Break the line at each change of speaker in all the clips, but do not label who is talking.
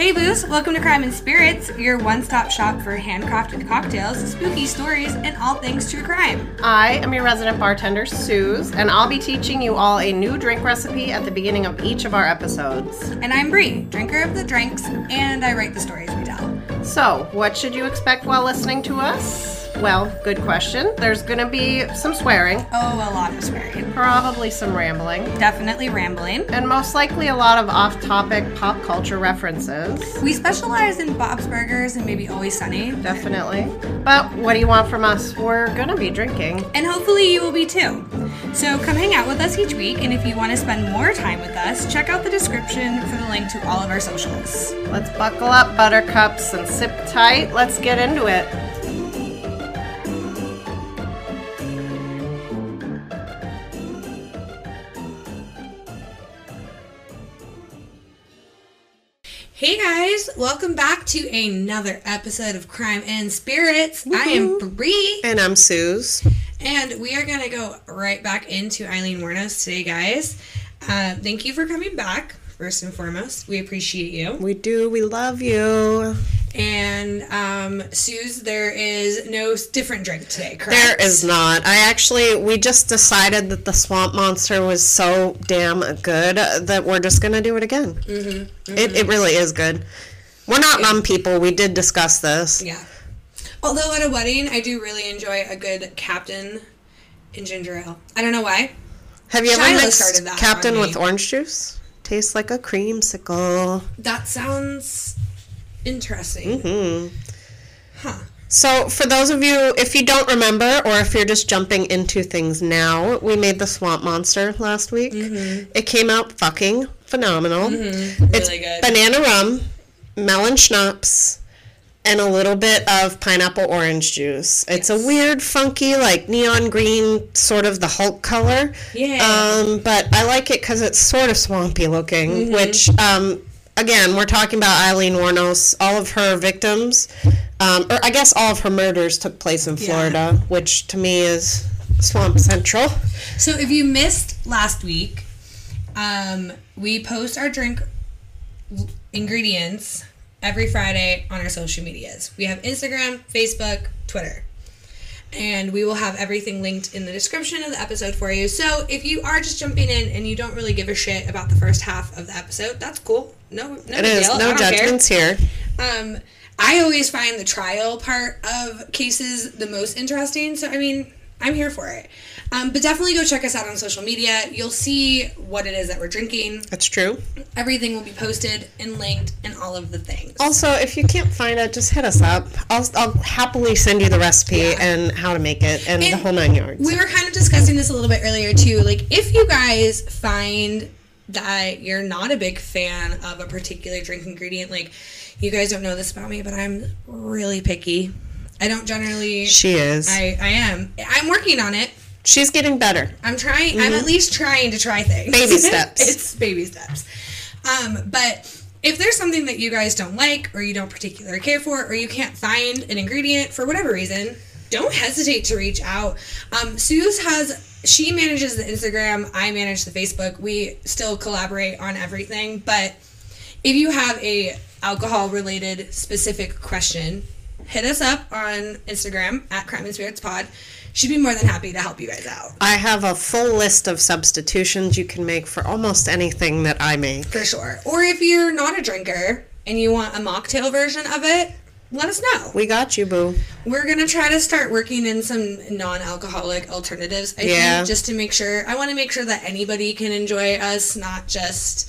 Hey Boos, welcome to Crime and Spirits, your one stop shop for handcrafted cocktails, spooky stories, and all things true crime.
I am your resident bartender, Suze, and I'll be teaching you all a new drink recipe at the beginning of each of our episodes.
And I'm Bree, drinker of the drinks, and I write the stories we tell.
So, what should you expect while listening to us? Well, good question. There's gonna be some swearing,
Oh, a lot of swearing.
probably some rambling,
Definitely rambling.
and most likely a lot of off topic pop culture references.
We specialize in Bob's Burgers and maybe Always Sunny.
Definitely. But what do you want from us? We're gonna be drinking.
And hopefully you will be too. So come hang out with us each week, and if you want to spend more time with us, check out the description for the link to all of our socials.
Let's buckle up, buttercups, and sip tight. Let's get into it.
Welcome back to another episode of Crime and Spirits. I am Bree,
And I'm Suze.
and we are going to go right back into Aileen Wuornos today, guys. Uh, thank you for coming back, first and foremost. We appreciate you.
We do. We love you.
And um, Suze, there is no different drink today, correct?
There is not. I actually, we just decided that the Swamp Monster was so damn good that we're just gonna do it again. Mm-hmm. It, it really is good. We're not rum people. We did discuss this.
Yeah. Although at a wedding, I do really enjoy a good Captain in ginger ale. I don't know why.
Have you ever
Shiloh
mixed Captain with orange juice? Tastes like a creamsicle.
That sounds interesting.
Mm.
Huh.
So, for those of you, if you don't remember, or if you're just jumping into things now, we made the Swamp Monster last week. It came out fucking phenomenal. It's
Mm-hmm. Really good.
banana rum, melon schnapps, and a little bit of pineapple orange juice. It's
Yes.
a weird, funky, like neon green, sort of the Hulk color.
Yeah.
Um, but I like it because it's sort of swampy looking,
Mm-hmm.
which, um, again, we're talking about Aileen Wuornos. All of her victims, um, or I guess all of her murders took place in
Yeah.
Florida, which to me is Swamp Central.
So if you missed last week, um, we post our drink ingredients every Friday on our social medias. We have Instagram, Facebook, Twitter. And we will have everything linked in the description of the episode for you. So if you are just jumping in and you don't really give a shit about the first half of the episode, that's cool. No, no
It is
deal.
No
don't care.
judgments here.
Um, I always find the trial part of cases the most interesting. So, I mean, I'm here for it. Um, but definitely go check us out on social media. You'll see what it is that we're drinking.
That's true.
Everything will be posted and linked and all of the things.
Also, if you can't find it, just hit us up. I'll, I'll happily send you the recipe
Yeah.
and how to make it and, the whole nine yards.
We were kind of discussing this a little bit earlier too. Like, if you guys find that you're not a big fan of a particular drink ingredient, like you guys don't know this about me, but I'm really picky. I don't generally.
she is.
I, I am. I'm working on it.
She's getting better.
I'm trying. I'm at least trying to try things.
Baby steps.
it's baby steps. Um, but if there's something that you guys don't like, or you don't particularly care for, or you can't find an ingredient for whatever reason, don't hesitate to reach out. Um, Suze has. She manages the Instagram. I manage the Facebook. We still collaborate on everything. But if you have a alcohol related specific question, hit us up on Instagram at Crime and Spirits Pod. She'd be more than happy to help you guys out.
I have a full list of substitutions you can make for almost anything that I make.
For sure. Or if you're not a drinker and you want a mocktail version of it, let us know.
We got you, boo.
We're gonna try to start working in some non-alcoholic alternatives. I
Yeah.
think just to make sure. I want to make sure that anybody can enjoy us, not just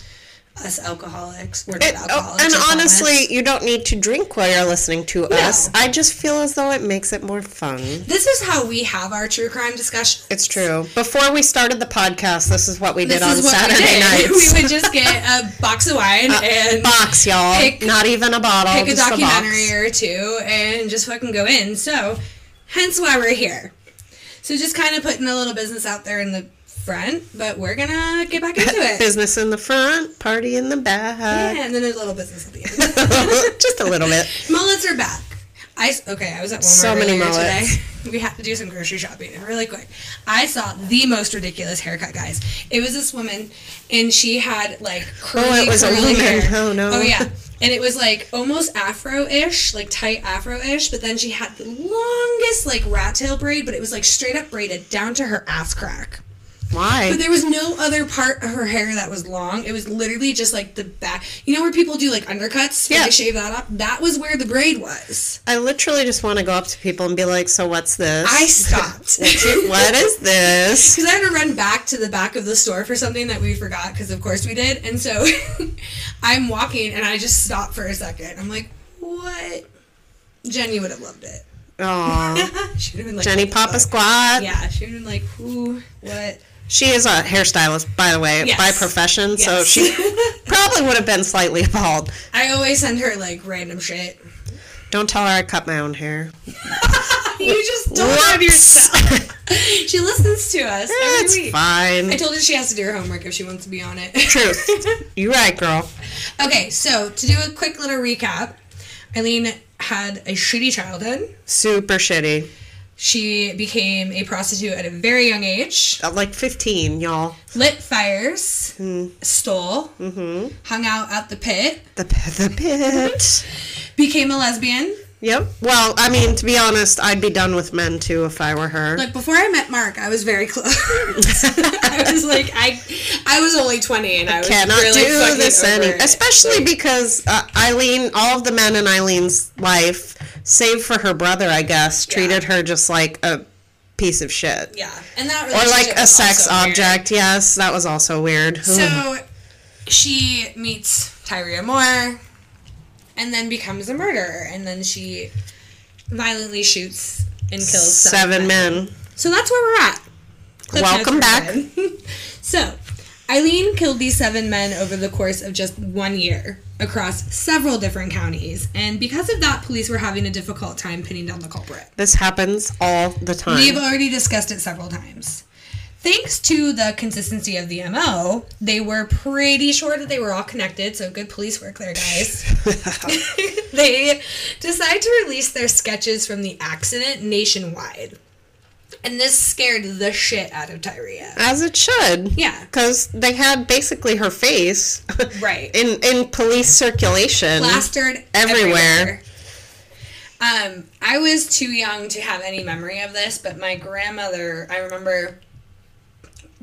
us alcoholics. We're
It- oh,
alcoholics.
and honestly, you don't need to drink while you're listening to us. I just feel as though it makes it more fun.
this is how we have our true crime discussion.
It's true. Before we started the podcast, this is what we did
This
on Saturday
we
nights. Uh,
we would just get a box of wine and
Box, y'all.
Pick-
Not even a bottle.
pick a documentary
box.
or two and just fucking go in. So, hence why we're here. So, just kind of putting a little business out there in the front, but we're gonna get back into it.
Business in the front, party in the back.
Yeah, and then a little business at the end.
just a little bit.
mullets are back. I okay. I was at Walmart
So many
earlier
mullets.
today. We had to do some grocery shopping really quick. I saw the most ridiculous haircut, guys. It was this woman, and she had like curly,
Oh, it was a
curly
woman.
hair.
Oh, no.
Oh yeah, and it was like almost afro-ish, like tight afro-ish, but then she had the longest like rat tail braid, but it was like straight up braided down to her ass crack.
Why?
But there was no other part of her hair that was long. It was literally just like the back. You know where people do like undercuts?
Yeah.
They shave that off. That was where the braid was.
I literally just want to go up to people and be like, "So what's this?
I stopped.
what is this?"
Because I had to run back to the back of the store for something that we forgot, because of course we did. And so I'm walking and I just stopped for a second. I'm like, what? Jenny would have loved it.
Aw.
she would have been like,
Jenny
"What the
Papa
fuck?"
Squat.
Yeah, she would have been like, who? What?
She is a hairstylist, by the way,
Yes.
by profession, so she probably would have been slightly bald.
I always send her like random shit.
Don't tell her I cut my own hair.
You just her
Whoops.
yourself. she listens to us every
It's
week.
fine.
I told her she has to do her homework if she wants to be on it.
Truth. You're right, girl.
okay, so to do a quick little recap, Eileen had a shitty childhood.
Super shitty.
She became a prostitute at a very young age,
At like 15, y'all.
lit fires,
Hmm.
stole,
Mm-hmm.
hung out at the pit,
The, the pit.
became a lesbian.
Yep. Well, I mean, to be honest, I'd be done with men too if I were her.
Like before I met Mark, I was very close. I was like, I, I was only twenty, and I was
Cannot
really
do this any, especially because uh, Eileen, all of the men in Eileen's life, save for her brother, I guess, treated her just like a piece of shit.
Yeah, and that
Or like a sex
also weird.
object. Yes, that was also weird.
So she meets Tyria Moore and then becomes a murderer. And then she violently shoots and kills seven,
Seven men.
So that's where we're at. Cliff
Welcome back.
so Eileen killed these seven men over the course of just one year across several different counties. And because of that, police were having a difficult time pinning down the culprit.
This happens all the time.
We've already discussed it several times. Thanks to the consistency of the MO, they were pretty sure that they were all connected, so good police work there, guys. they decide to release their sketches from the accident nationwide. And this scared the shit out of Tyria.
As it should.
Yeah.
Because they had basically her face
Right.
in in police circulation.
plastered
Everywhere.
everywhere. Um, I was too young to have any memory of this, but my grandmother, I remember,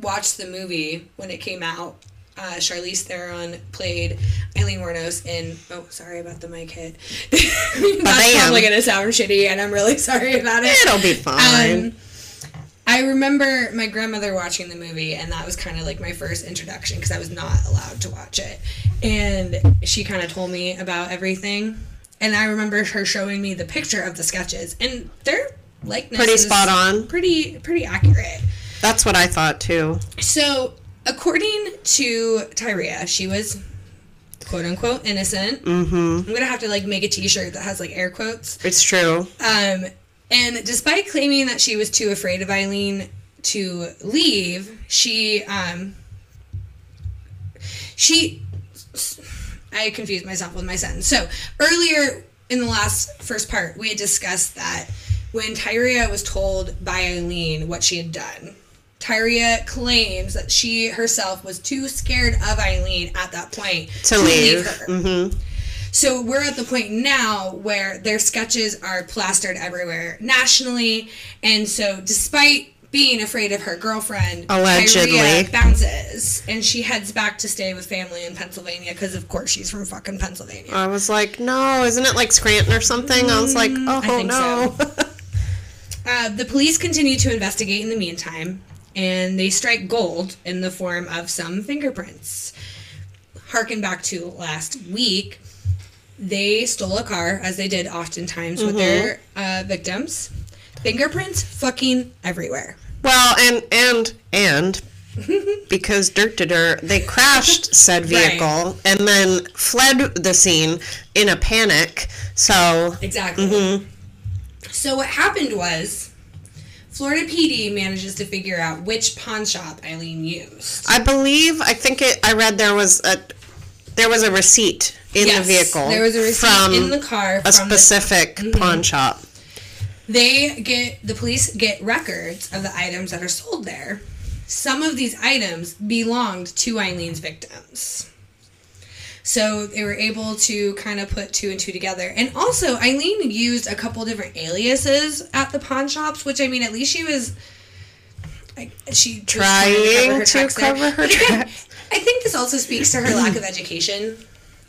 watched the movie when it came out. Uh, Charlize Theron played Aileen Wuornos in. Oh, sorry about the mic hit. That's probably gonna sound shitty, and I'm really sorry about it.
It'll be fine.
Um, I remember my grandmother watching the movie, and that was kind of like my first introduction because I was not allowed to watch it. And she kind of told me about everything. And I remember her showing me the picture of the sketches, and they're likeness
Pretty spot on.
pretty pretty accurate.
That's what I thought too.
So, according to Tyria, she was quote unquote innocent. Mm-hmm. I'm gonna have to like make a T-shirt that has like air quotes.
It's true.
Um, and despite claiming that she was too afraid of Eileen to leave, she um, she I confused myself with my sentence. So earlier in the last first part, we had discussed that when Tyria was told by Eileen what she had done, Tyria claims that she herself was too scared of Eileen at that point
To leave.
her.
Mm-hmm.
So we're at the point now where their sketches are plastered everywhere nationally, and so despite being afraid of her girlfriend,
Allegedly.
Tyria bounces and she heads back to stay with family in Pennsylvania because of course she's from fucking Pennsylvania.
I was like, no, isn't it like Scranton or something? I was like, oh
Mm, I think
no.
Uh, the police continue to investigate in the meantime, and they strike gold in the form of some fingerprints. Harken back to last week, they stole a car, as they did oftentimes with their uh, victims. Fingerprints fucking everywhere.
well, and and and because dirt to dirt, they crashed said vehicle and then fled the scene in a panic. So
Exactly. So what happened was, Florida PD manages to figure out which pawn shop Eileen used.
I believe I think it. I read there was a there was a receipt in
Yes,
the vehicle.
There was a receipt
from
in the car
a
from the
specific mm-hmm. pawn shop.
they get the police get records of the items that are sold there. Some of these items belonged to Eileen's victims. So they were able to kind of put two and two together. And also, Eileen used a couple different aliases at the pawn shops, which I mean, at least she was. Like, she
Trying to
tracks there.
cover her tracks.
I think this also speaks to her lack of education.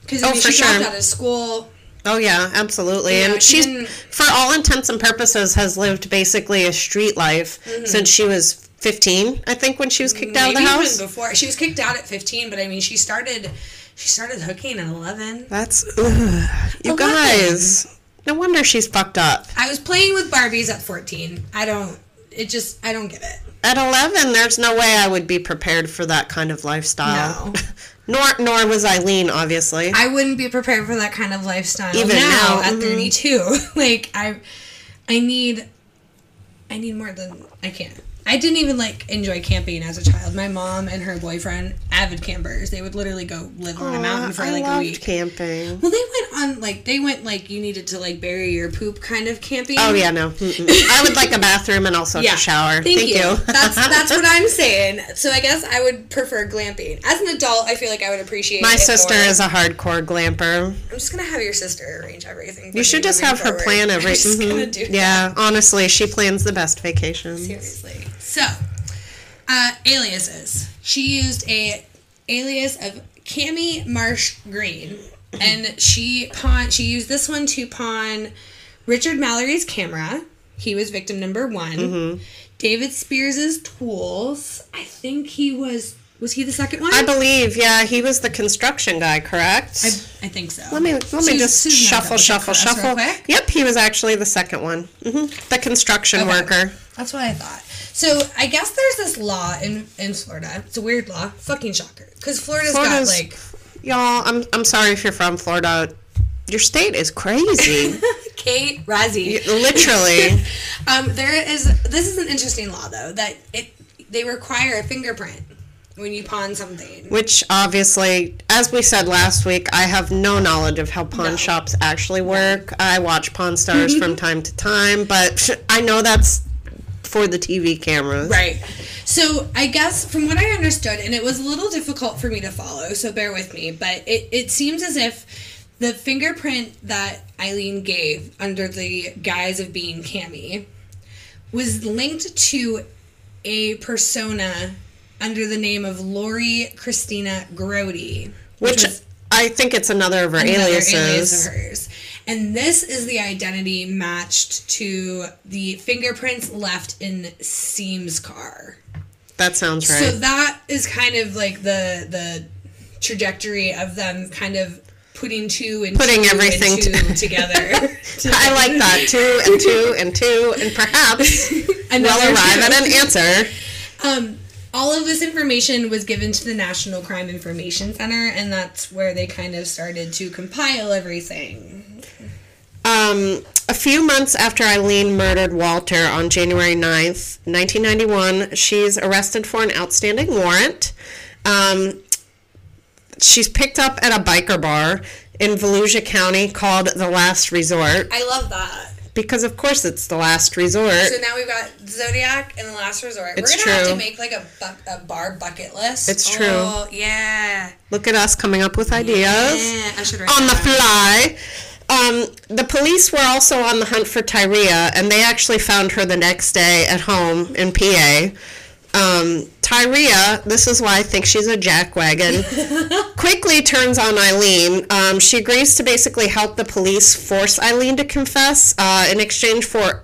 Because I
Oh,
mean, she dropped
sure.
out of school.
Oh yeah, absolutely.
Yeah,
and
she
she's, for all intents and purposes, has lived basically a street life mm-hmm. since she was fifteen. I think when she was kicked out of
Maybe
the
even
house.
before she was kicked out at 15, but I mean, she started. She started hooking at 11.
That's ugh, you
Eleven.
guys. No wonder she's fucked up.
I was playing with Barbies at 14. I don't. It just. I don't get it.
At eleven, there's no way I would be prepared for that kind of lifestyle.
No.
nor nor was Eileen, obviously.
I wouldn't be prepared for that kind of lifestyle
Even
now,
now,
at
mhm.
32. like I, I need. I need more than I can. I didn't even like enjoy camping as a child. My mom and her boyfriend, avid campers, they would literally go live on a mountain for
I
like a
loved
week.
camping.
Well, they went on like they went like you needed to like bury your poop kind of camping.
Oh yeah, no. I would like a bathroom and also
Yeah.
a shower.
Thank,
Thank,
you.
you.
that's that's what I'm saying. So I guess I would prefer glamping. As an adult, I feel like I would appreciate.
My sister
more.
is a hardcore glamper.
I'm just gonna have your sister arrange everything. for
You should just have her plan
everything.
Mhm.
gonna that.
Yeah, honestly, she plans the best vacations.
Seriously. So, uh, aliases. She used a alias of Cami Marsh Green, and she pawn. She used this one to pawn Richard Mallory's camera. He was victim number one.
Mm-hmm.
David Spears's tools. I think he was. Was he the second one?
I believe, yeah, he was the construction guy, correct?
I, I think so.
let me let me just
Susan
shuffle, shuffle,
for us real
shuffle. Yep, he was actually the second one. hmm The construction
Okay.
worker.
That's what I thought. So I guess there's this law in in Florida. It's a weird law. Fucking shocker. Because Florida's,
Florida's-
got like
Y'all, I'm I'm sorry if you're from Florida. Your state is crazy.
Kate Razzie.
Literally.
Um, there is this is an interesting law though that it they require a fingerprint when you pawn something.
Which obviously, as we said last week, I have no knowledge of how pawn
No.
shops actually work. I watch Pawn Stars from time to time, but I know that's for the TV cameras.
Right. So I guess from what I understood, and it was a little difficult for me to follow, so bear with me, but it, it seems as if the fingerprint that Eileen gave under the guise of being Cammy was linked to a persona under the name of Lori Christina Grody.
Which
was
I think it's another of her
another
aliases.
alias of hers. And this is the identity matched to the fingerprints left in Siems's car.
That sounds right.
So that is kind of like the the trajectory of them kind of putting two and
Putting
two
everything
and two
to-
together.
I like that. Two and two and two, and perhaps we'll arrive
two.
at an answer.
Um, all of this information was given to the National Crime Information Center, and that's where they kind of started to compile everything.
Um, a few months after Eileen murdered Walter on January 9th, 1991, she's arrested for an outstanding warrant. Um, she's picked up at a biker bar in Volusia County called The Last Resort
I love that.
Because, of course, it's the last resort.
So now we've got Zodiac and the Last Resort.
It's
We're gonna have to make like a, bu- a bar bucket list.
It's true.
Oh yeah.
Look at us coming up with ideas.
Yeah, I should write
on the
that
fly. Um, the police were also on the hunt for Tyria, and they actually found her the next day at home in PA. Um, Tyria, this is why I think she's a jackwagon, quickly turns on Eileen. Um, she agrees to basically help the police force Eileen to confess uh, in exchange for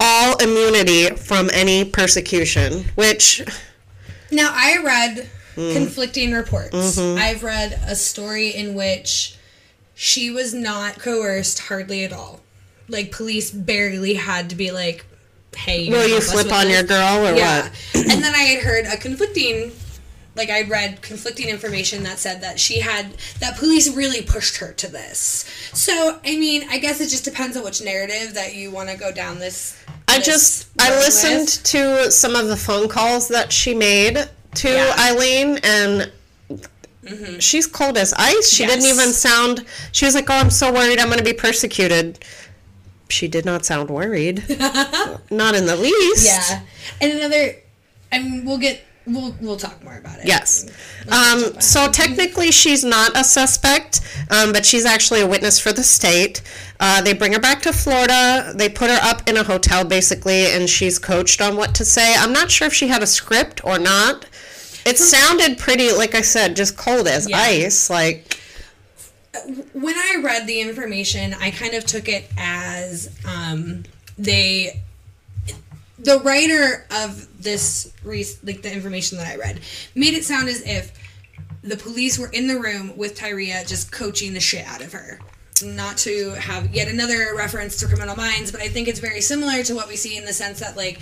all immunity from any persecution, which
Now I read
Mm.
conflicting reports.
Mm-hmm.
I've read a story in which she was not coerced hardly at all. Like police barely had to be like, "Hey,
will you flip on
this?"
your girl or
Yeah.
what?
and then I had heard a conflicting like I read conflicting information that said that she had that police really pushed her to this. So I mean, I guess it just depends on which narrative that you want to go down this.
I
this
just I listened
with.
to some of the phone calls that she made to
Yeah.
Eileen and mm-hmm. she's cold as ice. She didn't even sound she was like, "Oh, I'm so worried I'm going to be persecuted." She did not sound worried. not in the least.
Yeah, and another, I mean, we'll get we'll we'll talk more about it.
Yes. Um, so technically, she's not a suspect, um, but she's actually a witness for the state. Uh, they bring her back to Florida. They put her up in a hotel, basically, and she's coached on what to say. I'm not sure if she had a script or not. It sounded pretty, like I said, just cold as
Yeah.
ice. Like,
when I read the information, I kind of took it as um, they, the writer of this, like the information that I read, made it sound as if the police were in the room with Tyria just coaching the shit out of her. Not to have yet another reference to Criminal Minds, but I think it's very similar to what we see in the sense that, like,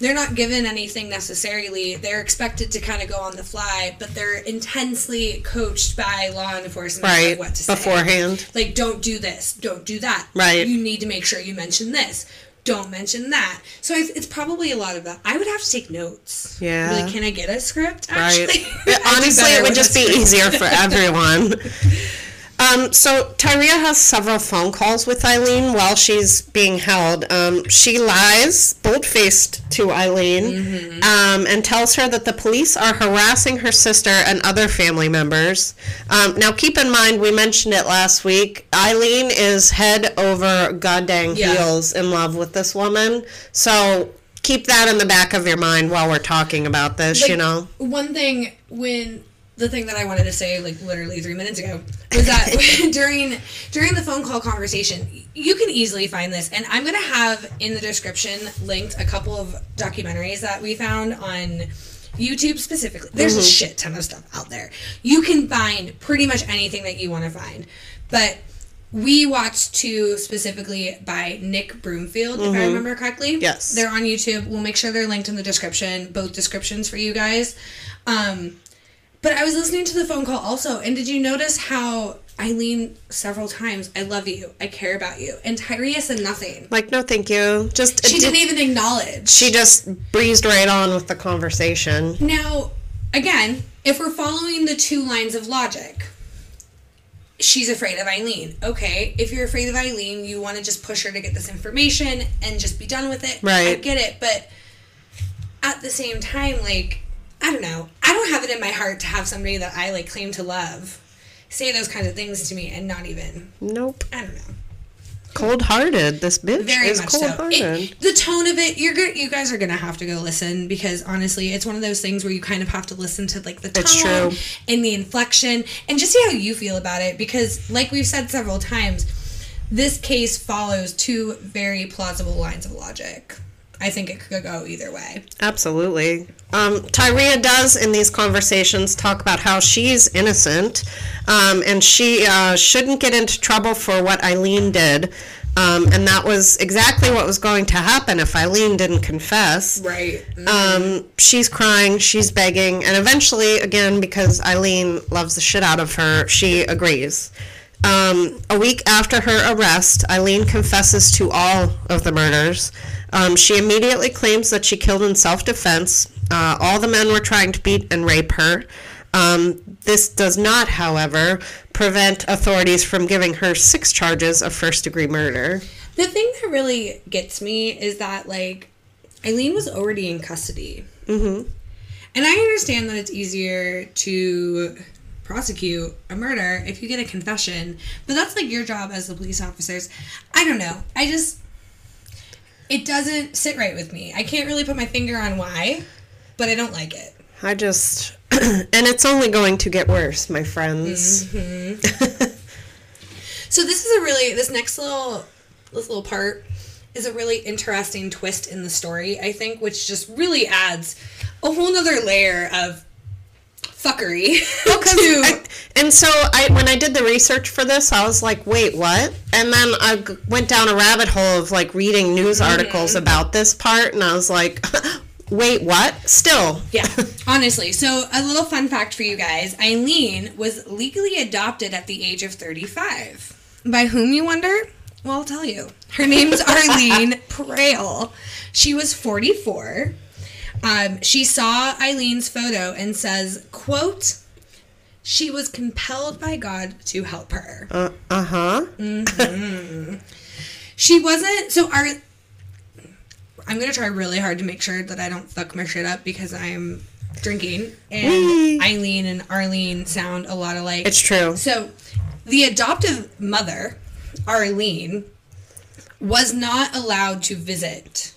they're not given anything necessarily. They're expected to kind of go on the fly, but they're intensely coached by law enforcement
right,
what to say
beforehand.
like don't do this don't do that
Right.
you need to make sure you mention this don't mention that so it's probably a lot of that i would have to take notes
Yeah.
Like can i get a script
Right.
actually
Yeah, Honestly, it would just be easier for everyone. Um, so Tyria has several phone calls with Eileen while she's being held. Um, she lies, bold-faced, to Eileen,
Mm-hmm.
um, and tells her that the police are harassing her sister and other family members. Um, now, keep in mind, we mentioned it last week. Eileen is head over goddamn
Yeah.
heels in love with this woman. So keep that in the back of your mind while we're talking about this. you know.
one thing when the thing that I wanted to say, like literally three minutes ago, was that during during the phone call conversation, you can easily find this, and I'm gonna have in the description linked a couple of documentaries that we found on YouTube specifically. There's a shit ton of stuff out there. You can find pretty much anything that you want to find, but. We watched two specifically by Nick Broomfield, if I remember correctly.
Yes.
They're on YouTube. We'll make sure they're linked in the description, both descriptions for you guys. Um, but I was listening to the phone call also, and did you notice how Eileen several times, I love you, I care about you, and Tyria said nothing.
Like, no, thank you. Just
She didn't
did-
even acknowledge.
She just breezed right on with the conversation.
Now, again, if we're following the two lines of logic, she's afraid of Eileen. Okay, if you're afraid of Eileen, you want to just push her to get this information and just be done with it. Right. I
Right.
get it, but at the same time, like, I don't know. I don't have it in my heart to have somebody that I like claim to love say those kinds of things to me and not even.
Nope.
I don't know.
Cold hearted. This bitch
Very
is cold
so.
hearted.
It, the tone of it, you're good. You guys are gonna have to go listen because honestly, it's one of those things where you kind of have to listen to like the tone and the inflection and just see how you feel about it. Because, like we've said several times, this case follows two very plausible lines of logic. I think it could go either way.
Absolutely. Um, Tyria does in these conversations talk about how she's innocent um, and she uh, shouldn't get into trouble for what Eileen did. Um, and that was exactly what was going to happen if Eileen didn't confess.
Right.
Um, she's crying, she's begging, and eventually, again, because Eileen loves the shit out of her, she agrees. Um, a week after her arrest, Eileen confesses to all of the murders. Um, she immediately claims that she killed in self defense. Uh, all the men were trying to beat and rape her. Um, this does not, however, prevent authorities from giving her six charges of first degree murder.
The thing that really gets me is that like Eileen was already in custody. Mm-hmm. And I understand that it's easier to prosecute a murder if you get a confession, but that's like your job as the police officers. I don't know. I just it doesn't sit right with me. I can't really put my finger on why, but I don't like it.
I just. and it's only going to get worse, my friends. Mm-hmm.
So this is a really this next little this little part is a really interesting twist in the story, I think, which just really adds a whole nother layer of fuckery to
I- and so I, when I did the research for this, I was like, "Wait, what?" And then I g- went down a rabbit hole of like reading news mm-hmm. articles about this part, and I was like, "Wait, what?" Still,
Yeah, honestly. So, a little fun fact for you guys Eileen was legally adopted at the age of 35. By whom, you wonder? Well, I'll tell you. Her name's Arlene Pralle. She was 44. Um, she saw Eileen's photo and says, quote, she was compelled by God to help her.
uh huh.
She wasn't so our I'm gonna try really hard to make sure that I don't fuck my shit up because I'm drinking, and
Whee!
Eileen and Arlene sound a lot alike.
It's true.
So, the adoptive mother, Arlene, was not allowed to visit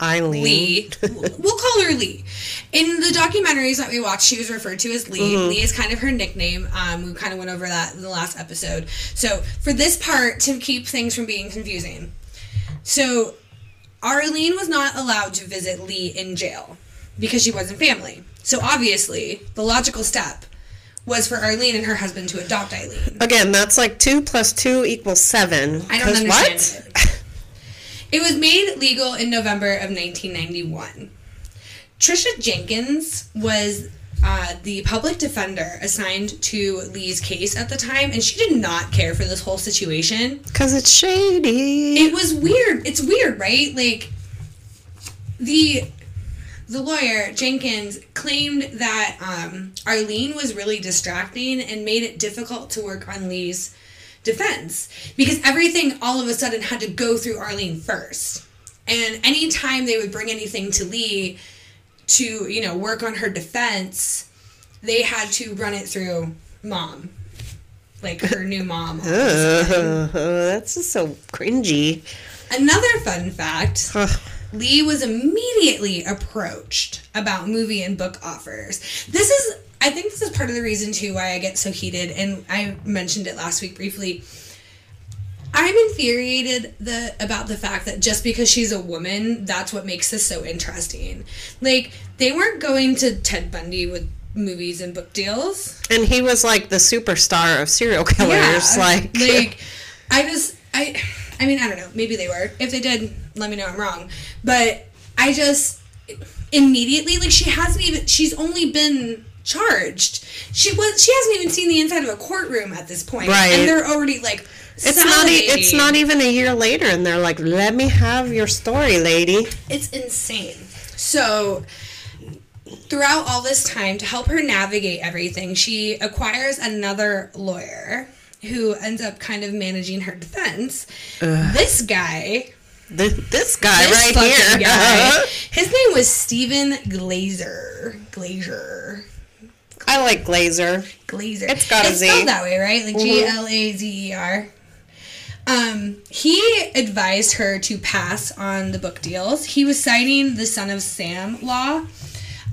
Eileen.
Lee. we'll call her Lee. In the documentaries that we watched, she was referred to as Lee. Lee is kind of her nickname. Um, we kind of went over that in the last episode. So, for this part, to keep things from being confusing, so Arlene was not allowed to visit Lee in jail because she wasn't family. So, obviously, the logical step was for Arlene and her husband to adopt Eileen.
Again, that's like two plus two equals seven.
I don't understand
what?
It. Was made legal in November of 1991. Trisha Jenkins was uh, the public defender assigned to Lee's case at the time, and she did not care for this whole situation.
Because it's shady.
It was weird. It's weird, right? Like the the lawyer Jenkins claimed that um, Arlene was really distracting and made it difficult to work on Lee's defense because everything all of a sudden had to go through Arlene first. And anytime they would bring anything to Lee to, you know, work on her defense, they had to run it through mom. Like her new mom. all of a sudden.
that's just so cringy.
Another fun fact Lee was immediately approached about movie and book offers. This is, I think, this is part of the reason too why I get so heated, and I mentioned it last week briefly. I'm infuriated the about the fact that just because she's a woman, that's what makes this so interesting. Like they weren't going to Ted Bundy with movies and book deals.
And he was like the superstar of serial killers. Uh, like,
like I just I I mean I don't know maybe they were if they did let me know I'm wrong but I just immediately like she hasn't even she's only been charged she was she hasn't even seen the inside of a courtroom at this point
Right.
and they're already like
it's not. E- it's not even a year later, and they're like, "Let me have your story, lady."
It's insane. So, throughout all this time, to help her navigate everything, she acquires another lawyer who ends up kind of managing her defense. This guy,
This, this guy
this
right here.
guy, his name was Stephen Glazer. Glazer.
I like Glazer.
Glazer.
It's got a
it's
Z. Mm-hmm.
spelled that way, right? Like G L A Z E R. Um, he advised her to pass on the book deals. He was citing the son of Sam law.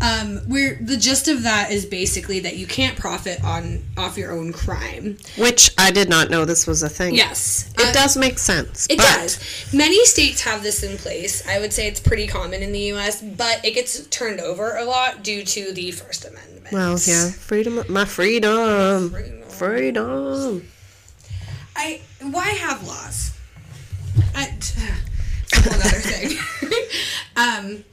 Um, where the gist of that is basically that you can't profit on off your own crime.
Which I did not know this was a thing.
Yes,
It
Uh,
does make sense.
It
but
does. Many states have this in place. I would say it's pretty common in the U.S., but it gets turned over a lot due to the First Amendment.
Well, yeah, freedom. My freedom.
Freedom.
Freedom.
I why have laws? I, whole other thing. um,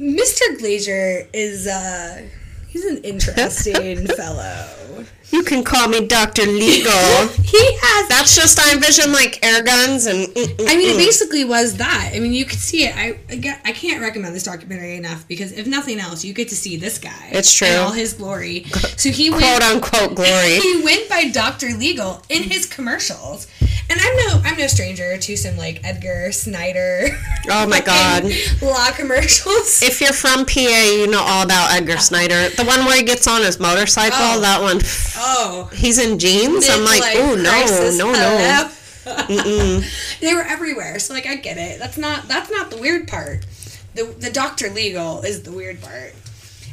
Mr. Glazer is uh, he's an interesting fellow.
You can call me Doctor Legal.
He has.
That's just I envision like air guns and.
Mm, mm, I mean, it mm. basically was that. I mean, you could see it. I I can't recommend this documentary enough because if nothing else, you get to see this guy.
It's true.
In all his glory. So he went, quote
unquote glory.
He went by Doctor Legal in his commercials, and I'm no I'm no stranger to some like Edgar Snyder.
Oh my God.
Law commercials.
If you're from PA, you know all about Edgar Snyder. The one where he gets on his motorcycle,
Oh.
that one.
oh,
He's in jeans. I'm like,
midlife
oh no, no, no.
they were everywhere, so like I get it. That's not that's not the weird part. The the Doctor Legal is the weird part.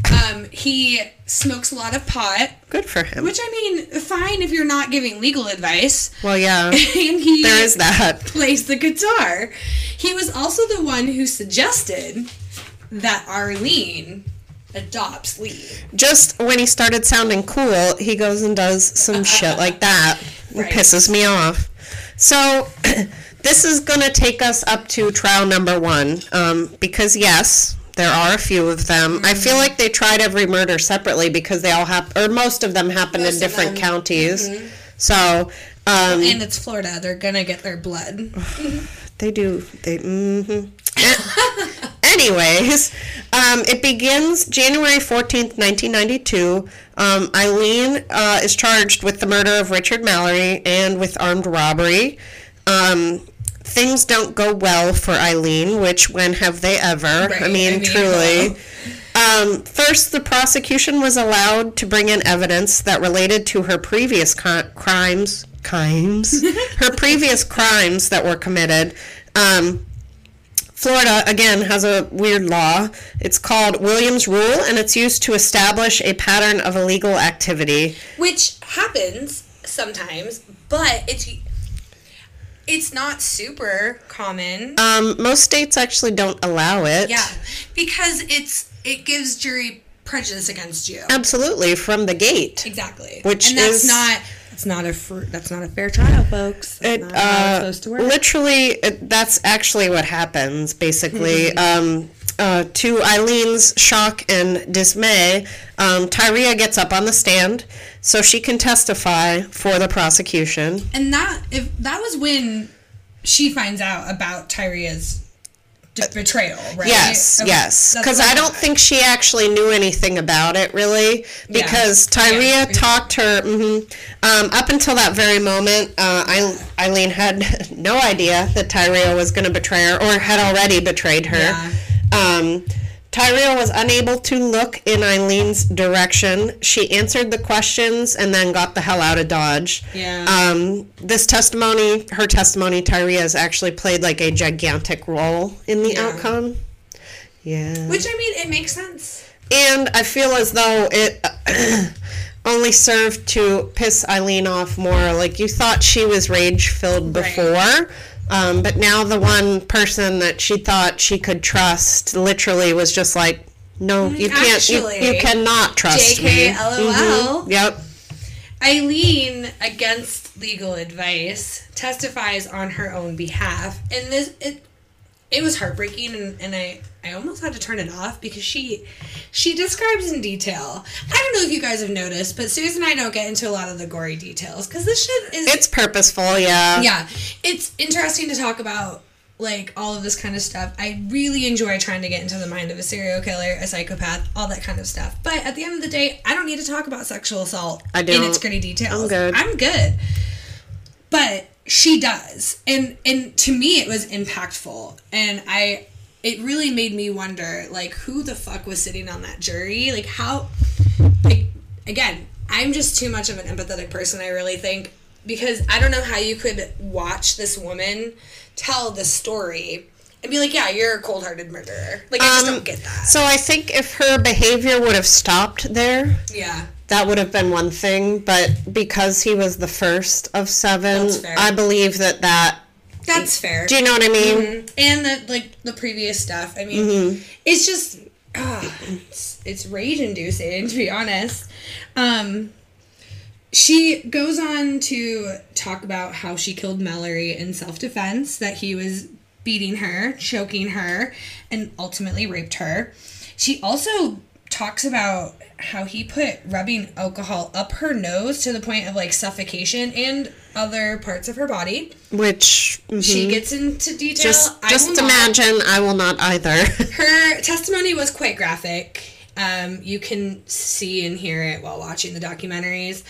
Um, he smokes a lot of pot,
Good for him.
which I mean, fine if you're not giving legal advice.
well, yeah,
And he
there is that.
plays the guitar. He was also the one who suggested that Arlene adopts Lee.
Just when he started sounding cool, he goes and does some shit like that. It
Right.
pisses me off. So, this is going to take us up to trial number one. Um, because, yes, there are a few of them. I feel like they tried every murder separately because they all happen, or most of them happen
Most
in different counties. So, um,
And it's Florida. They're gonna get their blood.
They do. They. Mm-hmm. Anyways, um, it begins January 14th, 1992. Um, Eileen uh, is charged with the murder of Richard Mallory and with armed robbery. Um, things don't go well for Eileen, which when have they ever?
Right,
I mean,
I mean,
truly.
well.
Um, first, the prosecution was allowed to bring in evidence that related to her previous co- crimes. Crimes? her previous crimes that were committed. Um, Florida, again, has a weird law. It's called Williams Rule, and it's used to establish a pattern of illegal activity.
which happens sometimes, but it's it's not super common.
Um, most states actually don't allow it.
yeah, because it's it gives jury prejudice against you.
Absolutely, from the gate.
Exactly.
Which
and that's
is-
not that's not a fr- that's not a fair trial, folks. That's
It,
not how it's
uh,
supposed to work.
literally, it, that's actually what happens, basically. um, uh, to Eileen's shock and dismay, um, Tyria gets up on the stand so she can testify for the prosecution.
And that if that was when she finds out about Tyria's betrayal, right?
Yes,
Okay,
yes. Because I don't think she actually knew anything about it, really. Because
Yeah.
Tyria talked her. hmm um, up until that very moment, uh, Eileen had no idea that Tyria was going to betray her or had already betrayed her.
Yeah.
Um, was unable to look in Eileen's direction. She answered the questions and then got the hell out of Dodge.
Yeah.
Um, this testimony, her testimony, Tyria has actually played like a gigantic role in the
Yeah.
outcome. Yeah.
Which I mean, it makes sense.
and I feel as though it only served to piss Eileen off more. Like you thought she was rage filled
Right.
Um, but now the one person that she thought she could trust literally was just like, no, you can't. You,
Actually,
you cannot trust me.
JK, LOL.
Mhm, Yep.
Eileen, against legal advice, testifies on her own behalf, and this it it was heartbreaking, and, and I I almost had to turn it off because she she describes in detail. I don't know if you guys have noticed, but Susan and I don't get into a lot of the gory details because this shit is
It's purposeful. Yeah.
yeah, it's interesting to talk about like all of this kind of stuff. I really enjoy trying to get into the mind of a serial killer, a psychopath, all that kind of stuff. But at the end of the day, I don't need to talk about sexual assault
I
in
don't.
its gritty details.
I'm good.
I'm good. But she does. And and to me it was impactful. And I it really made me wonder like who the fuck was sitting on that jury? Like how like, again, I'm just too much of an empathetic person, I really think, because I don't know how you could watch this woman tell the story and be like, yeah, you're a cold hearted murderer. Like, I just
Um,
don't get that.
So I think if her behavior would have stopped there,
Yeah.
That would have been one thing. But because he was the first of seven,
That's fair.
I believe that that.
That's fair.
Do you know what I mean?
Mhm. And the like the previous stuff. I mean,
Mm-hmm.
it's just ah, it's, it's rage inducing to be honest. Um, she goes on to talk about how she killed Mallory in self defense. That he was beating her, choking her, and ultimately raped her. She also talks about how he put rubbing alcohol up her nose to the point of like suffocation and other parts of her body.
Which mhm.
She gets into detail.
just
I
just
not.
imagine. I will not either.
Her testimony was quite graphic. Um, you can see and hear it while watching the documentaries.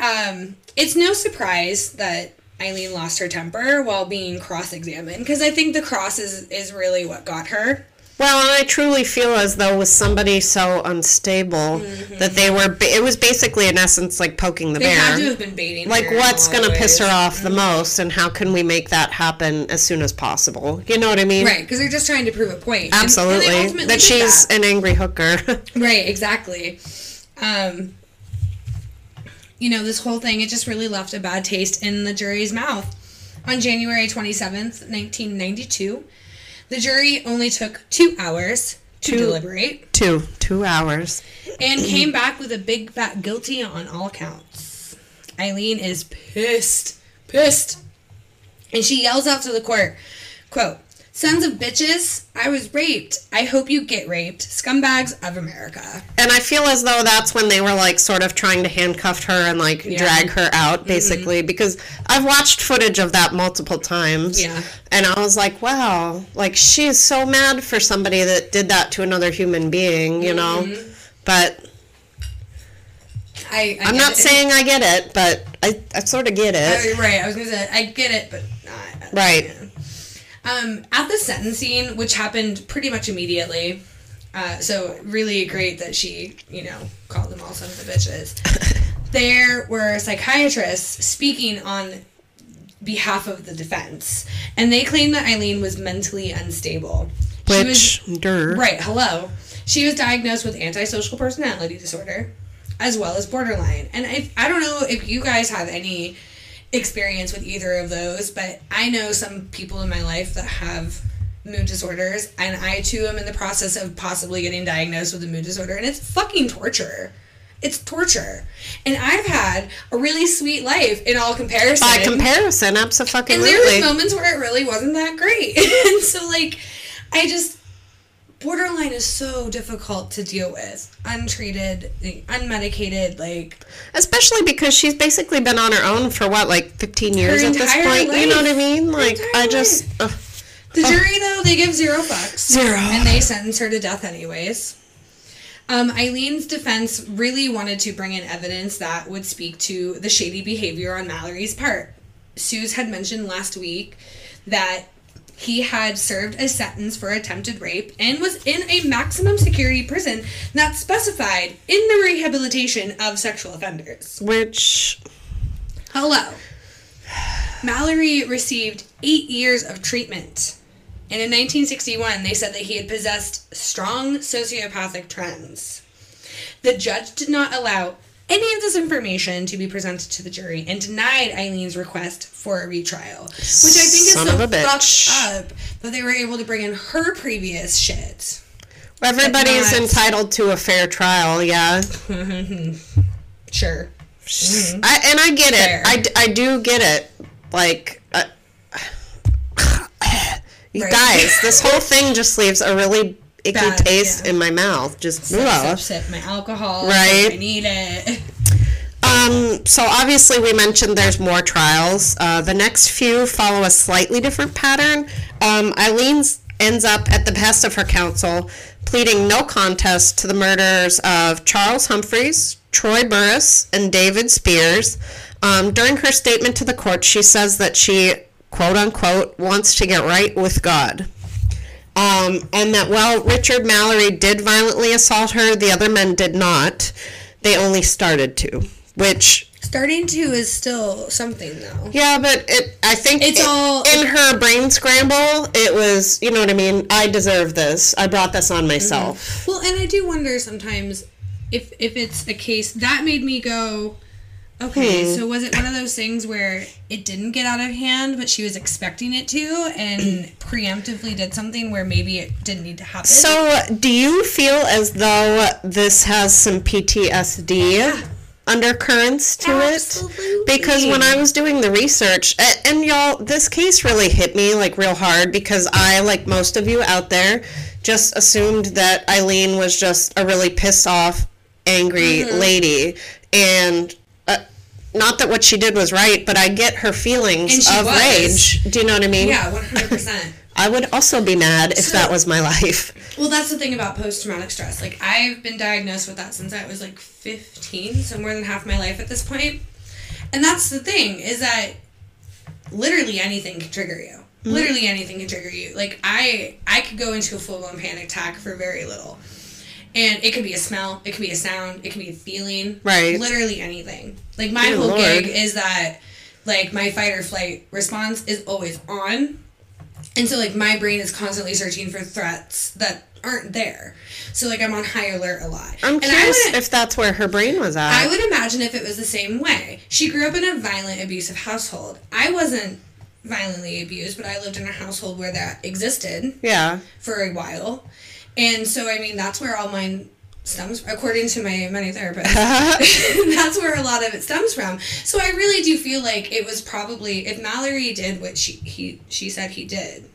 Um, it's no surprise that Eileen lost her temper while being cross-examined because I think the cross is is really what got her.
Well, and I truly feel as though with somebody so unstable that they were. ba- It was basically in essence like poking the
Mm-hmm. They
bear.
had to have been baiting.
like what's going to piss her off the most and how can we make that happen as soon as possible you know what i mean
Right, because they're just trying to prove a point. And- and
absolutely that she's
that.
an angry hooker
Right, exactly. Um, you know, this whole thing, it just really left a bad taste in the jury's mouth. On January 27th, 1992, the jury only took two hours to
Two.
deliberate
two two hours
and came back with a big fat guilty on all counts. Eileen is pissed, pissed. And she yells out to the court, quote, Sons of bitches, I was raped. I hope you get raped. Scumbags of America.
and i feel as though that's when they were like sort of trying to handcuff her and like
Yeah.
drag her
Mm-hmm.
out basically because i've watched footage of that multiple times
Yeah.
and i was like wow like she is so mad for somebody that did that to another human being you know
Mm-hmm.
but
I, I
i'm not
it.
saying i get it but i, I sort of get it
Uh, right, I was gonna say I get it, but not
Right.
Um, at the sentencing, which happened pretty much immediately, uh, so really great that she, you know, called them all sons of the bitches. there were psychiatrists speaking on behalf of the defense, and they claimed that Eileen was mentally unstable. She was-
Which.
Right, hello. She was diagnosed with antisocial personality disorder as well as borderline. And I, I don't know if you guys have any experience with either of those, but I know some people in my life that have mood disorders, and I too am in the process of possibly getting diagnosed with a mood disorder, and it's fucking torture. It's torture. And I've had a really sweet life in all comparison.
By comparison, absolutely.
And there was moments where it really wasn't that great. and so like I just borderline is so difficult to deal with. Untreated, unmedicated, like
Especially because she's basically been on her own for what, like 15 years at this point? You know what I mean? Like, I just. ugh.
the jury though, they give zero fucks.
Zero.
And they sentence her to death anyways. Um, Aileen's defense really wanted to bring in evidence that would speak to the shady behavior on Mallory's part. Suze had mentioned last week that he had served a sentence for attempted rape and was in a maximum security prison not specified in the rehabilitation of sexual offenders.
Which.
Hello. Mallory received eight years of treatment. And in 1961, they said that he had possessed strong sociopathic trends. The judge did not allow any of this information to be presented to the jury and denied Aileen's request for a retrial. Which I think is so
of a bitch.
fucked up that they were able to bring in her previous shit.
Everybody's
not-
entitled to a fair trial, yeah.
Sure.
I, and I get
Fair.
it. I do get it. Like, uh, you
Right.
guys, this whole thing just leaves a really icky
Bad,
taste
yeah.
in my mouth. Just
Sip, sip, sip my alcohol.
Right.
I need it.
Um, so obviously we mentioned there's more trials. Uh, the next few follow a slightly different pattern. Um, Aileen ends up at the behest of her counsel pleading no contest to the murders of Charles Humphreys, Troy Burress, and David Spears. Um, during her statement to the court, she says that she, quote unquote, wants to get right with God. Um, and that while Richard Mallory did violently assault her, the other men did not. They only started to. Which,
Starting to is still something though.
yeah, but it. I think
It's
it-
all-
in her brain scramble. It was, you know what I mean. I deserve this. I brought this on myself.
Well, and I do wonder sometimes if if it's a case that made me go, okay,
Hmm.
so was it one of those things where it didn't get out of hand, but she was expecting it to, and preemptively did something where maybe it didn't need to happen?
So, do you feel as though this has some PTSD undercurrents to
Absolutely.
it? Because when I was doing the research, a- and y'all, this case really hit me like real hard because I, like most of you out there, just assumed that Aileen was just a really pissed off, angry
Mm-hmm.
lady. And uh, not that what she did was right, but I get her feelings of
was.
rage. Do you know what I mean?
yeah, one hundred percent.
I would also be mad if
So-
that was my life.
Well, that's the thing about post traumatic stress. Like, I've been diagnosed with that since I was like 15, so more than half my life at this point. And that's the thing, is that literally anything can trigger you. Literally anything can trigger you. Like, I I could go into a full blown panic attack for very little. And it could be a smell, it could be a sound, it could be a feeling.
Right.
Literally anything. Like, my
Good
whole
Lord.
gig is that, like, my fight or flight response is always on. And so like my brain is constantly searching for threats that aren't there. So like I'm on high alert a lot.
I'm
and I
curious
would,
if that's where her brain was at.
I would imagine if it was the same way. She grew up in a violent, abusive household. I wasn't violently abused, but I lived in a household where that existed
yeah.
for a while. And so I mean that's where all mine stems according to my many therapists. that's where a lot of it stems from. So I really do feel like it was probably if Mallory did what she he she said he did.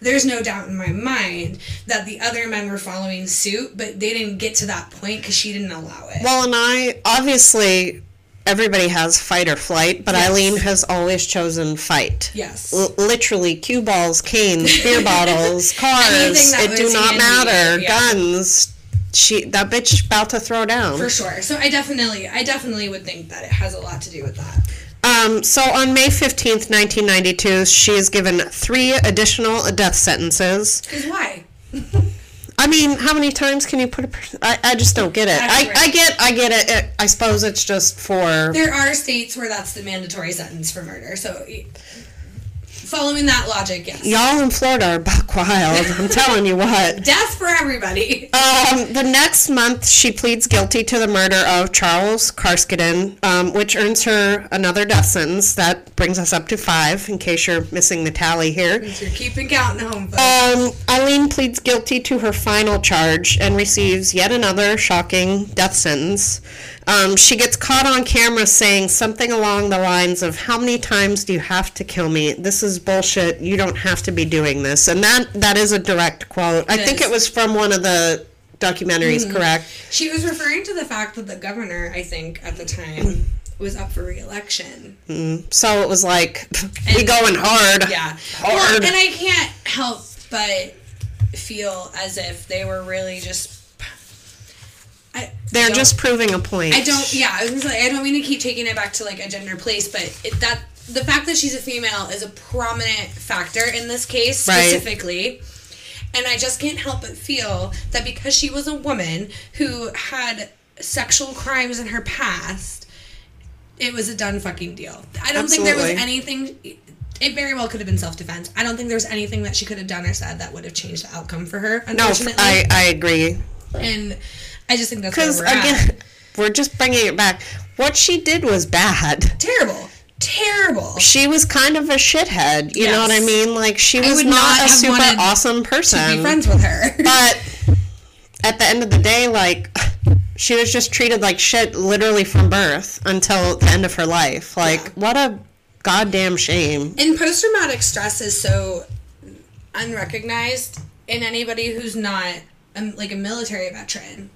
There's no doubt in my mind that the other men were following suit, but they didn't get to that point because she didn't allow it.
Well, and I obviously everybody has fight or flight, but
Yes.
Aileen has always chosen fight.
yes.
L- literally, cue balls, canes, beer bottles, cars. It do not matter.
yeah.
Guns. She that bitch about to throw down.
for sure. So I definitely I definitely would think that it has a lot to do with that.
Um, so on May 15th, 1992, she is given three additional death sentences.
Because why?
I mean, how many times can you put a person? I, I just don't get it. I, I get I get it. it. I suppose it's just for.
There are states where that's the mandatory sentence for murder. So, following that logic, yes.
Y'all in Florida are buck wild. I'm telling you what.
Death for everybody.
Um, the next month, she pleads guilty to the murder of Charles Carskaddon, um, which earns her another death sentence. That brings us up to five, in case you're missing the tally here.
You're keeping count at home.
Um, Aileen pleads guilty to her final charge and receives yet another shocking death sentence. Um, she gets caught on camera saying something along the lines of, How many times do you have to kill me? This is bullshit. You don't have to be doing this. And that, that is a direct quote. I
It
think it was from one of the documentaries, correct?
She was referring to the fact that the governor, I think, at the time, was up for re-election.
So it was like, we going hard.
Yeah.
Hard.
Well, and I can't help but feel as if they were really just.
They're just proving a point.
I don't. Yeah, I was gonna say I don't mean to keep taking it back to like a gender place, but it, that the fact that she's a female is a prominent factor in this case specifically. Right. And I just can't help but feel that because she was a woman who had sexual crimes in her past, it was a done fucking deal. I don't think there was anything. It very well could have been self defense. I don't think there was anything that she could have done or said that would have changed the outcome for her.
No, I, I agree.
and I just think that's
Because
we're at.
again, we're just bringing it back. What she did was bad.
terrible, terrible.
She was kind of a shithead. You know what I mean? Like she was not,
not
a super awesome
to
person.
be friends with her.
But at the end of the day, like she was just treated like shit, literally from birth until the end of her life. Like
Yeah.
what a goddamn shame.
and post traumatic stress is so unrecognized in anybody who's not um, like a military veteran.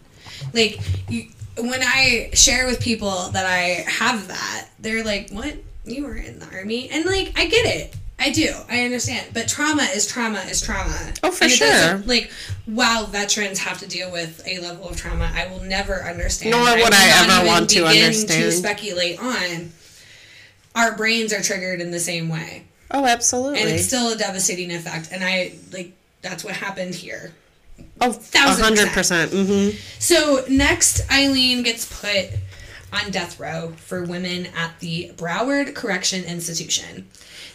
Like you, when I share with people that I have that, they're like, "What? You were in the army?" And like, I get it. I do. I understand. But trauma is trauma is trauma.
Oh, for
And it doesn't-
sure.
Like, while veterans have to deal with a level of trauma, I will never understand.
Nor would
will
I ever want to
begin
understand.
To speculate on, our brains are triggered in the same way
Oh, absolutely.
and it's still a devastating effect and i like that's what happened here
oh,
thousand
hundred percent. Mm-hmm.
so next aileen gets put on death row for women at the broward correction institution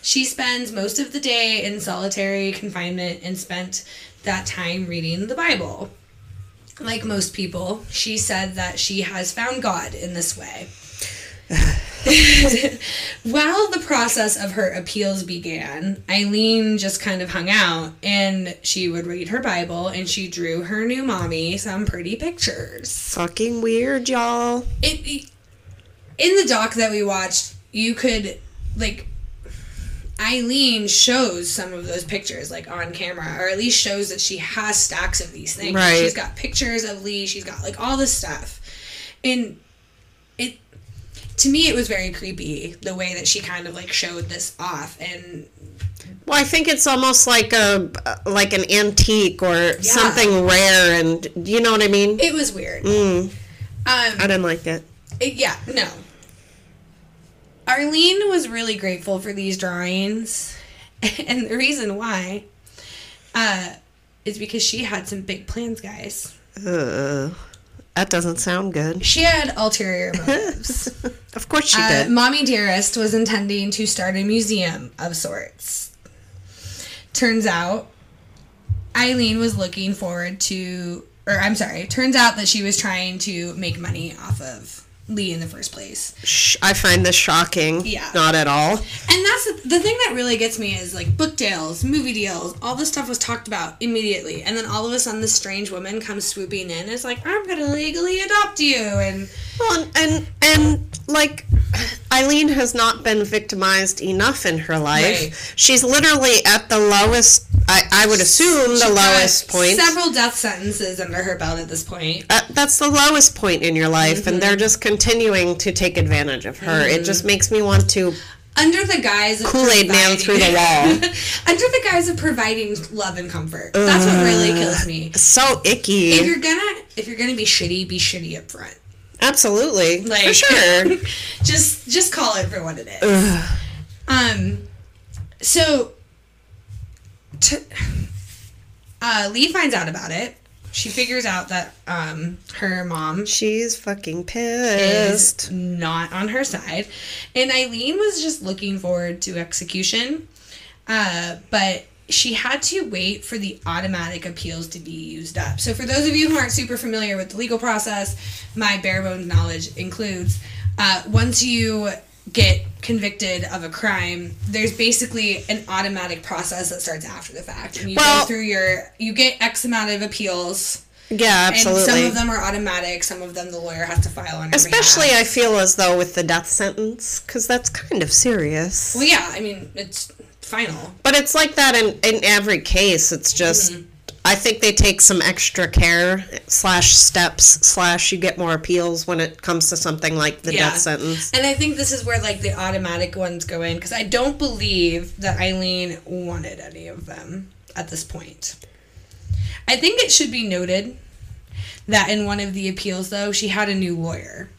she spends most of the day in solitary confinement and spent that time reading the bible like most people she said that she has found god in this way While the process of her appeals began, Aileen just kind of hung out and she would read her Bible and she drew her new mommy some pretty pictures.
Fucking weird, y'all.
It in the doc that we watched, you could like Aileen shows some of those pictures like on camera or at least shows that she has stacks of these things.
Right.
She's got pictures of Lee, she's got like all this stuff. And to me it was very creepy the way that she kind of like showed this off and
Well, I think it's almost like a like an antique or something rare, and you know what I mean.
it was weird.
Mm,
Um
I didn't like it.
it- yeah, no. Arlene was really grateful for these drawings and the reason why uh is because she had some big plans, guys.
Uh, that doesn't sound good.
She had ulterior motives.
Of course she
Uh,
did.
Mommy Dearest was intending to start a museum of sorts. Turns out, Aileen was looking forward to, or I'm sorry, turns out that she was trying to make money off of Lee in the first place.
I find this shocking.
Yeah.
Not at all.
And that's the, the thing that really gets me is like book deals, movie deals, all this stuff was talked about immediately. And then all of a sudden, this strange woman comes swooping in and is like, I'm going to legally adopt you. And
Well, and and like Aileen has not been victimized enough in her life.
Right.
She's literally at the lowest. I, I would assume the lowest point.
Several death sentences under her belt at this point.
Uh, that's the lowest point in your life, and
Mm-hmm.
they're just continuing to take advantage of her. It just makes me want to.
Under the guise of
Kool-Aid man
providing-
through the wall.
under the guise of providing love and comfort. That's what really kills me.
So icky.
If you're gonna if you're gonna be shitty, be shitty up front.
Absolutely.
Like
For sure.
just just call it for what it is. Um so t- uh, Lee finds out about it. She figures out that um, her mom
She's fucking
is
pissed.
not on her side. And Aileen was just looking forward to execution. Uh, but she had to wait for the automatic appeals to be used up. So, for those of you who aren't super familiar with the legal process, my bare bones knowledge includes uh, once you get convicted of a crime, there's basically an automatic process that starts after the fact. And you
Well-
go through your, you get X amount of appeals.
Yeah, absolutely.
And some of them are automatic, some of them the lawyer has to file on
Especially. I feel as though with the death sentence, because that's kind of serious.
Well, yeah, I mean, it's final.
But it's like that in, in every case. It's just, mm-hmm. I think they take some extra care slash steps slash you get more appeals when it comes to something like the
Yeah.
death sentence.
And I think this is where, like, the automatic ones go in, because I don't believe that Aileen wanted any of them at this point. I think it should be noted that in one of the appeals, though, she had a new lawyer.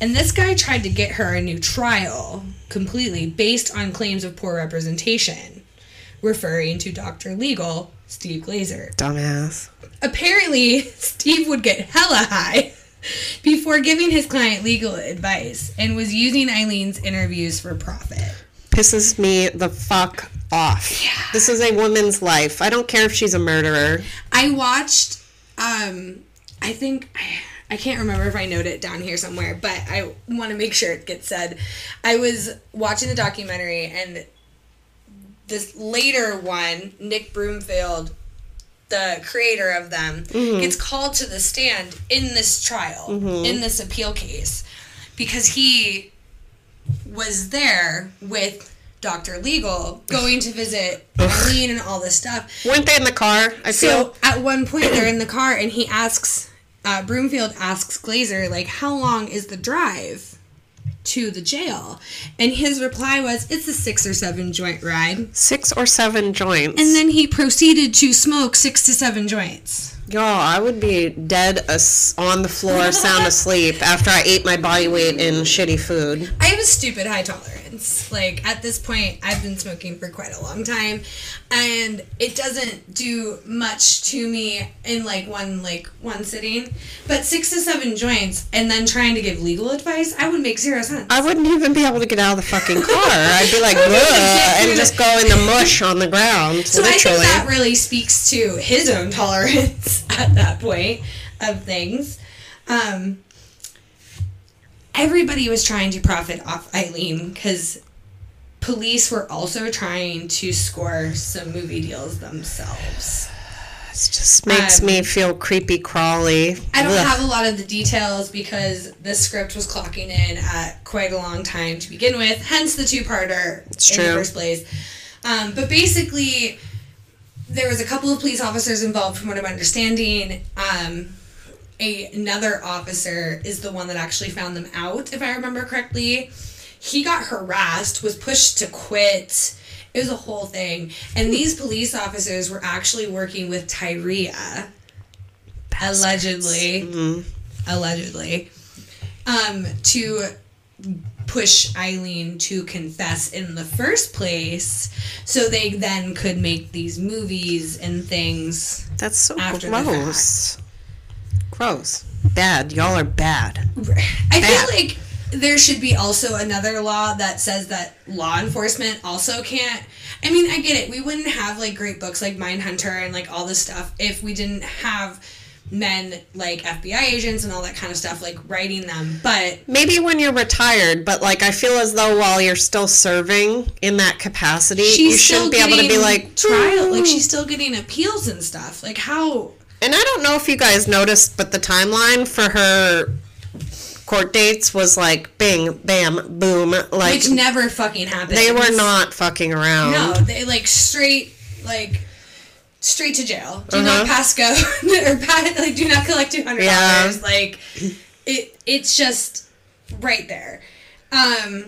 And this guy tried to get her a new trial completely based on claims of poor representation, referring to Dr. Legal, Steve Glazer.
Dumbass.
Apparently, Steve would get hella high before giving his client legal advice and was using Aileen's interviews for profit.
Pisses me the fuck off. This is a woman's life. I don't care if she's a murderer.
I watched, um, I think, I can't remember if I noted it down here somewhere, but I want to make sure it gets said. I was watching the documentary and this later one, Nick Broomfield, the creator of them, gets called to the stand in this trial, in this appeal case, because he was there with Dr. Legal going to visit Aileen and all this stuff.
Weren't they in the car? I feel.
So at one point they're in the car and he asks, uh, Broomfield asks Glazer, like, how long is the drive to the jail? And his reply was, it's a six or seven joint ride.
Six or seven joints.
And then he proceeded to smoke six to seven joints.
Yo, I would be dead as- on the floor, sound asleep after I ate my body weight in shitty food.
I have a stupid high tolerance. Like at this point, I've been smoking for quite a long time, and it doesn't do much to me in like one like one sitting. But six to seven joints, and then trying to give legal advice, I would make zero sense.
I wouldn't even be able to get out of the fucking car. I'd be like,
I wouldn't even
"Ugh,"
get
and just go in the mush on the ground,
So I
literally.
think that really speaks to his own tolerance at that point of things. Um, everybody was trying to profit off Aileen because police were also trying to score some movie deals themselves.
it just makes
um,
me feel creepy crawly.
I don't
Ugh.
have a lot of the details because this script was clocking in at quite a long time to begin with, hence the two parter in
true.
the first place. Um, but basically, there was a couple of police officers involved, from what I'm understanding. Um, a, another officer is the one that actually found them out, if I remember correctly. He got harassed, was pushed to quit. It was a whole thing. And these police officers were actually working with Tyria, allegedly, allegedly, um, to push Aileen to confess in the first place so they then could make these movies and things.
That's so gross. Gross. Bad. Y'all are bad.
I
Bad.
feel like there should be also another law that says that law enforcement also can't. I mean, I get it. We wouldn't have like great books like Mindhunter and like all this stuff if we didn't have men like FBI agents and all that kind of stuff like writing them. But
Maybe when you're retired, but like I feel as though while you're still serving in that capacity, you shouldn't be able to be like
trial. Like
hmm.
she's still getting appeals and stuff. Like how?
And I don't know if you guys noticed, but the timeline for her court dates was like bing, bam, boom. Like
Which never fucking happened.
they were not fucking around.
No, they like straight like straight to jail. Do
Uh-huh.
not pass go or pa- like do not collect two hundred
Yeah.
dollars. Like it it's just right there. Um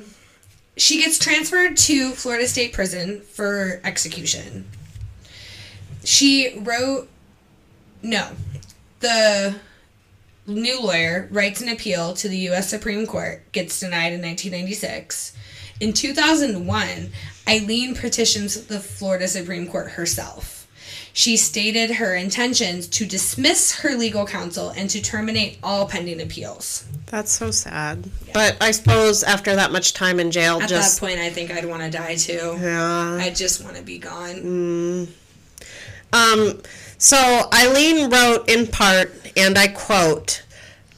she gets transferred to Florida State Prison for execution. She wrote no. The new lawyer writes an appeal to the U.S. Supreme Court, gets denied in 1996. In 2001, Aileen petitions the Florida Supreme Court herself. She stated her intentions to dismiss her legal counsel and to terminate all pending appeals.
That's so sad. But I suppose after that much time in jail,
At
just
that point, I think I'd want to die too.
yeah.
I just want to be gone.
Um, so Aileen wrote in part, and I quote,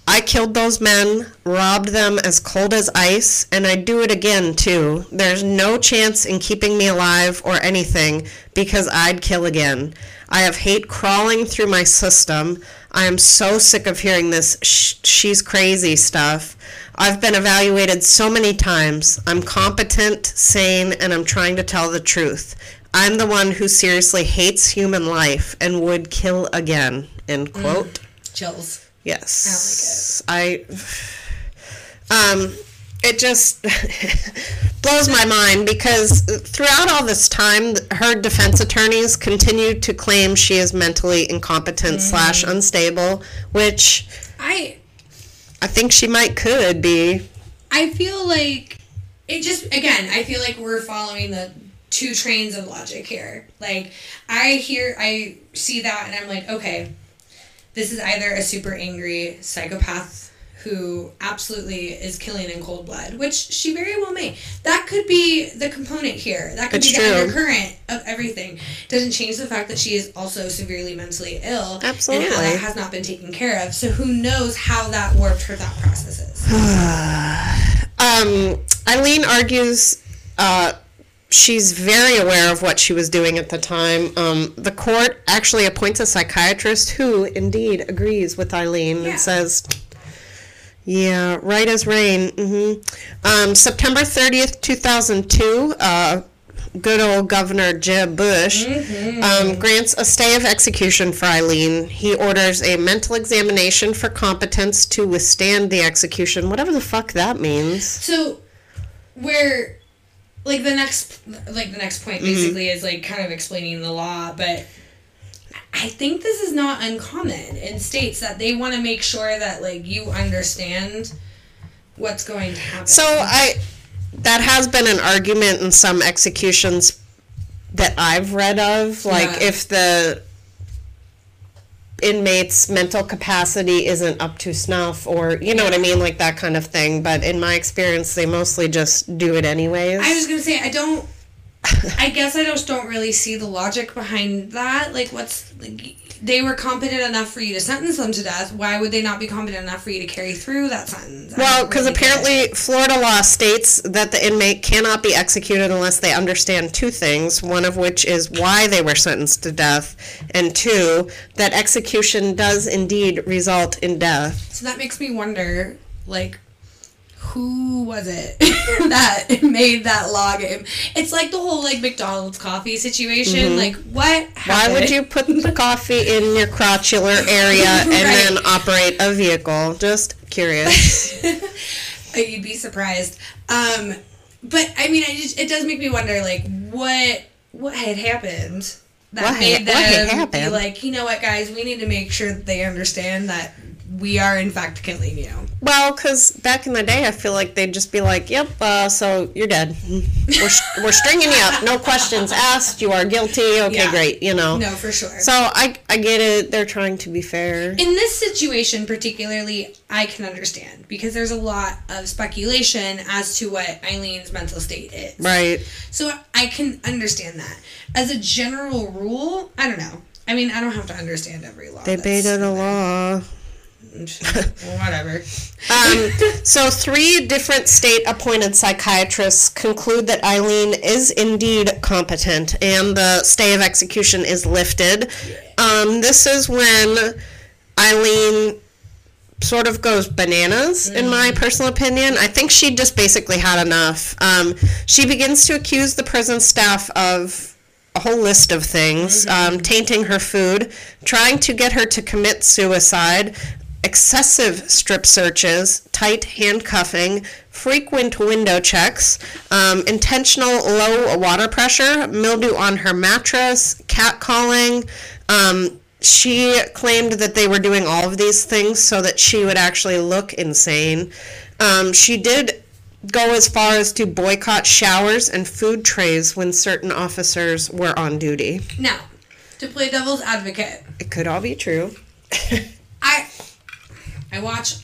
I killed those men, robbed them as cold as ice, and I'd do it again, too. There's no chance in keeping me alive or anything because I'd kill again. I have hate crawling through my system. I am so sick of hearing this sh- she's crazy stuff. I've been evaluated so many times. I'm competent, sane, and I'm trying to tell the truth. I'm the one who seriously hates human life and would kill again. End quote. Mm.
Chills.
Yes. I um it just blows my mind because throughout all this time her defense attorneys continue to claim she is mentally incompetent slash unstable which
I
i think she might could be
I feel like it just again, I feel like we're following the two trains of logic here. Like I hear I see that and I'm like, okay, this is either a super angry psychopath who absolutely is killing in cold blood, which she very well may. That could be the component here. That could
It's
be
true.
the undercurrent of everything. Doesn't change the fact that she is also severely mentally ill. And how that has not been taken care of. So who knows how that warped her thought processes.
um, Aileen argues uh, she's very aware of what she was doing at the time. Um, the court actually appoints a psychiatrist who indeed agrees with Aileen
Yeah.
and says, yeah, right as rain. hmm Um, September 30th, 2002, uh, good old Governor Jeb Bush um, grants a stay of execution for Aileen. He orders a mental examination for competence to withstand the execution, whatever the fuck that means.
So, where, like the next, like the next point mm-hmm. basically is like kind of explaining the law, but I think this is not uncommon in states that they want to make sure that like you understand what's going to happen.
So I that has been an argument in some executions that I've read of, like
Yeah.
if the inmate's mental capacity isn't up to snuff or you know what I mean, like that kind of thing. But in my experience they mostly just do it anyways.
I was gonna say I don't. I guess I just don't really see the logic behind that. Like, what's like, they were competent enough for you to sentence them to death. Why would they not be competent enough for you to carry through that sentence?
Well, because
really
apparently Florida law states that the inmate cannot be executed unless they understand two things, one of which is why they were sentenced to death, and two, that execution does indeed result in death.
So that makes me wonder, like, who was it that made that law game? It's like the whole like McDonald's coffee situation. Like, what?
Mm-hmm. Why would you put the coffee in your crotchular area and then operate a vehicle? Just curious.
You'd be surprised. Um, but I mean, I just, it does make me wonder, like, what what had happened that
What
made
had
them be like, you know what, guys, we need to make sure that they understand that we are in fact killing you.
well, because back in the day, I feel like they'd just be like, "Yep, uh, so you're dead. We're, we're stringing you up. No questions asked. You are guilty. Okay,
Yeah.
great. You know."
No, for sure.
So I I get it. They're trying to be fair.
in this situation particularly i can understand because there's a lot of speculation as to what aileen's mental state is
Right.
so i can understand that as a general rule i don't know i mean i don't have to understand every law
They
that's-
baited a law.
whatever
Um, so, three different state appointed psychiatrists conclude that Aileen is indeed competent and the stay of execution is lifted. Um, this is when Aileen sort of goes bananas, in my personal opinion. I think she just basically had enough. Um, she begins to accuse the prison staff of a whole list of things um, tainting her food, trying to get her to commit suicide, excessive strip searches, tight handcuffing, frequent window checks, um, intentional low water pressure, mildew on her mattress, catcalling, um, she claimed that they were doing all of these things so that she would actually look insane. Um, she did go as far as to boycott showers and food trays when certain officers were on duty.
Now, to play devil's advocate,
It could all be true.
I I watch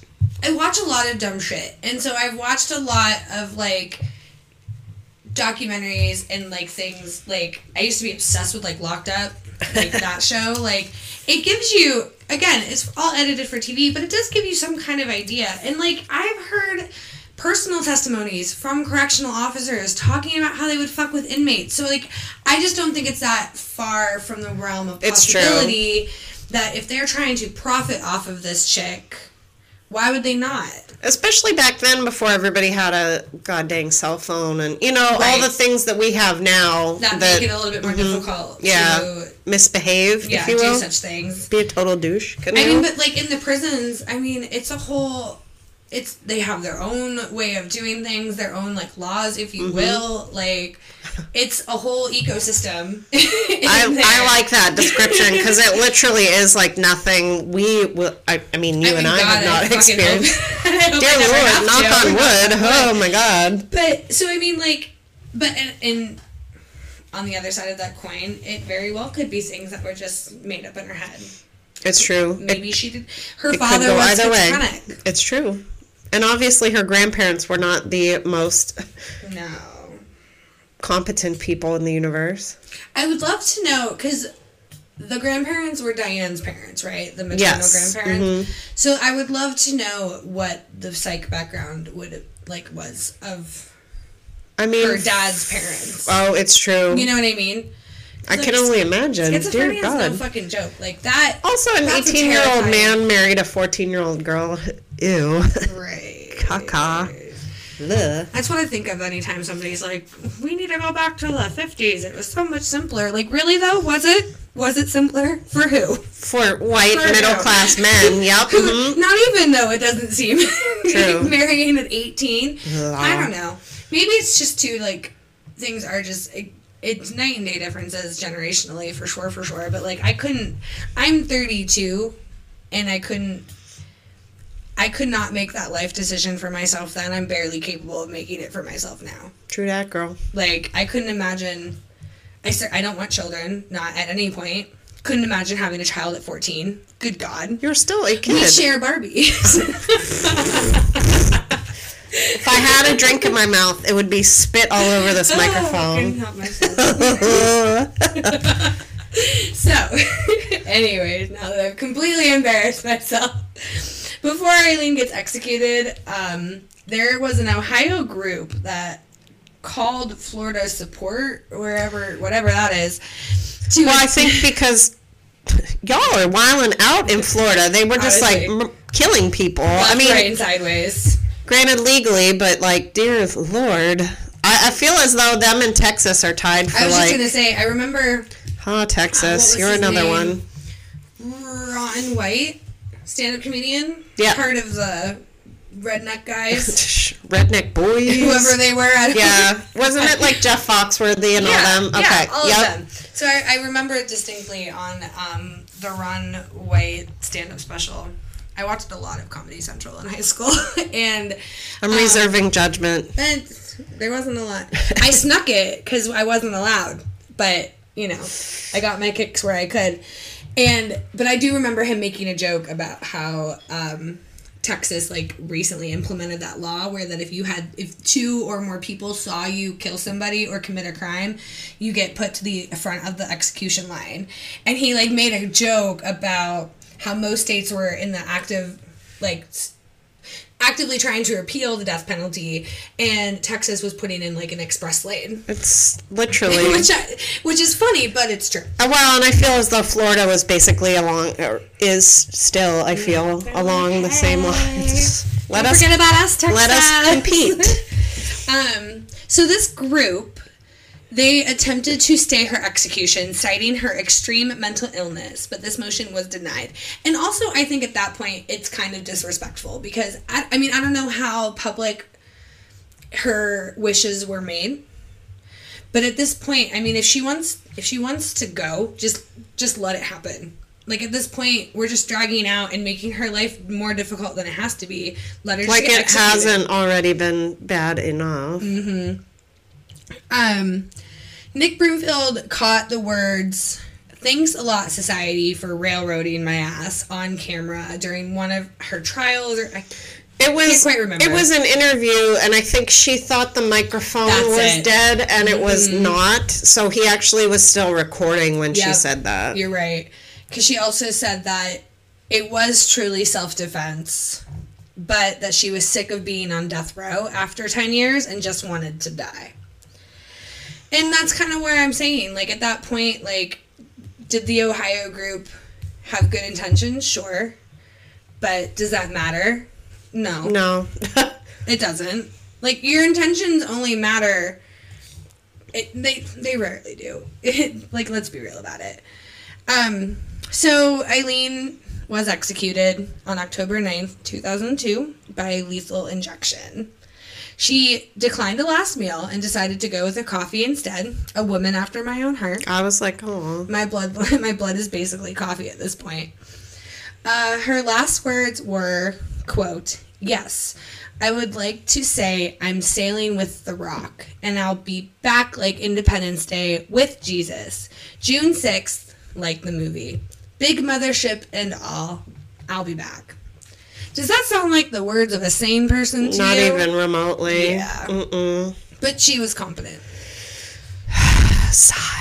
I watch a lot of dumb shit. And so I've watched a lot of like documentaries and like things like I used to be obsessed with like Locked Up, like that show. Like it gives you again, it's all edited for TV, but it does give you some kind of idea. And like I've heard personal testimonies from correctional officers talking about how they would fuck with inmates. So like I just don't think it's that far from the realm of possibility that if they're trying to profit off of this chick, why would they not?
Especially back then before everybody had a goddamn cell phone and, you know, all
Right.
the things that we have now
That,
that,
make it a little bit more mm-hmm. difficult
yeah,
to
misbehave,
yeah,
if you
do
will.
such things.
Be a total douche. Couldn't
I mean, but like in the prisons, I mean, it's a whole. It's they have their own way of doing things, their own like laws, if you
Mm-hmm.
will. Like, it's a whole ecosystem.
I, I like that description because it literally is like nothing we will. I, I mean, you and I have not experienced. Dear Lord, knock on wood. Oh my God.
But so I mean, like, but and, and on the other side of that coin, it very well could be things that were just made up in her head.
It's true. It,
Maybe she did. Her
it
father was
either way.
schizophrenic.
It's true. And obviously, her grandparents were not the most
No.
competent people in the universe.
I would love to know because the grandparents were Diane's parents, right? The maternal
Yes.
grandparents. Mm-hmm. So I would love to know what the psych background would like was of
I mean,
her dad's parents.
Oh, it's true.
You know what I mean?
I can only imagine. Dear
Schizophrenia is no
God.
fucking joke. Like that.
Also, an 18 year old man married a 14 year old girl. Ew.
Right.
Caca.
That's what I think of anytime somebody's like, "We need to go back to the '50s. It was so much simpler." Like, really though? Was it? Was it simpler for who?
For white
For
middle
who?
class men. Yep. mhm.
Not even though it doesn't seem
True.
marrying at 18.
Ugh.
I don't know. Maybe it's just too like things are just it's night and day differences generationally for sure for sure. But like I couldn't. I'm 32, and I couldn't. I could not make that life decision for myself then. I'm barely capable of making it for myself now.
True that, girl.
Like I couldn't imagine. I cer- I don't want children. Not at any point. Couldn't imagine having a child at 14. Good God.
You're still a kid.
We share Barbies.
If I had a drink in my mouth, it would be spit all over this
Oh, I
microphone.
myself. so, anyways, now that I've completely embarrassed myself, before Aileen gets executed, um, there was an Ohio group that called Florida support, wherever, whatever that is, to
well, I think because y'all are wilding out in Florida. They were just like m- killing people. I mean,
right, sideways.
Granted legally, but like, dear Lord. I, I feel as though them in Texas are tied for like.
I was
like,
just gonna say, I remember
oh, Texas,
what was
you're
his
another
name?
one.
Ron White, stand-up comedian,
Yeah.
part of the redneck guys.
Redneck boys.
whoever they were. I don't
Yeah, wasn't it like Jeff Foxworthy and all them? Okay,
yeah, all
yep.
of them. So I, I remember it distinctly on um, the Ron White stand-up special. I watched a lot of Comedy Central in high school, and
I'm
um,
reserving judgment.
and there wasn't a lot. I snuck it because I wasn't allowed, but you know, I got my kicks where I could. And but I do remember him making a joke about how um, Texas like recently implemented that law where that if you had if two or more people saw you kill somebody or commit a crime, you get put to the front of the execution line. And he like made a joke about how most states were in the active like actively trying to repeal the death penalty and Texas was putting in like an express lane.
It's literally.
which I, which is funny, but it's true.
Uh, Well, and I feel as though Florida was basically along, or is still, I feel, along the same lines. Let
Don't
us
forget about us, Texas.
let us compete.
Um, so this group, they attempted to stay her execution, citing her extreme mental illness, but this motion was denied. And also, I think at that point, it's kind of disrespectful because I, I mean, I don't know how public her wishes were made, but at this point, I mean, if she wants, if she wants to go, just just let it happen. Like at this point, we're just dragging out and making her life more difficult than it has to be. Let her
Like it
executed.
hasn't already been bad enough. Mm-hmm.
Um, Nick Broomfield caught the words "Thanks a lot, society, for railroading my ass" on camera during one of her trials. Or I,
It was
quite remember.
it was an interview, and I think she thought the microphone
That's
was
it. Mm-hmm.
dead, and it was not. So he actually was still recording when she said that.
You're right. Because she also said that it was truly self defense, but that she was sick of being on death row after 10 years and just wanted to die. And that's kind of where I'm saying, like, at that point, like, did the Ohio group have good intentions? Sure. But does that matter? No.
No,
It doesn't. Like your intentions only matter. It, they they rarely do. It, like let's be real about it. Um. So Aileen was executed on October 9th, 2002 by lethal injection. She declined the last meal and decided to go with a coffee instead. A woman after my own heart.
I was like, oh,
my blood my blood is basically coffee at this point. Uh, her last words were quote yes i would like to say i'm sailing with the rock and i'll be back like independence day with jesus june 6th like the movie. Big mothership and all. I'll be back does that sound like the words of a sane person to
not
you?
even remotely.
Yeah.
Mm-mm.
but she was confident
Sigh.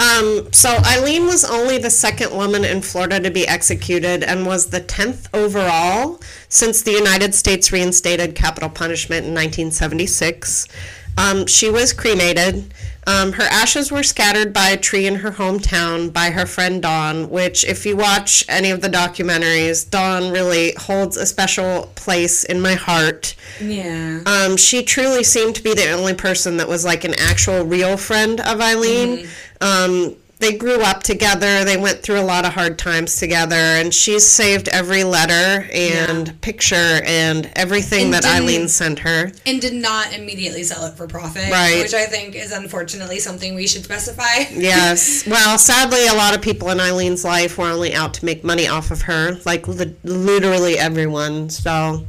Um, so Aileen was only the second woman in Florida to be executed and was the 10th overall since the United States reinstated capital punishment in 1976. Um, she was cremated. Um, her ashes were scattered by a tree in her hometown by her friend Dawn, which, if you watch any of the documentaries, Dawn really holds a special place in my heart.
yeah
Um, she truly seemed to be the only person that was like an actual real friend of Aileen. Um, they grew up together. They went through a lot of hard times together, and she's saved every letter and picture and everything
And
that Aileen sent her.
and did not immediately sell it for profit,
Right.
which I think is unfortunately something we should specify.
Yes. Well, sadly, a lot of people in Aileen's life were only out to make money off of her, like li- literally everyone. So.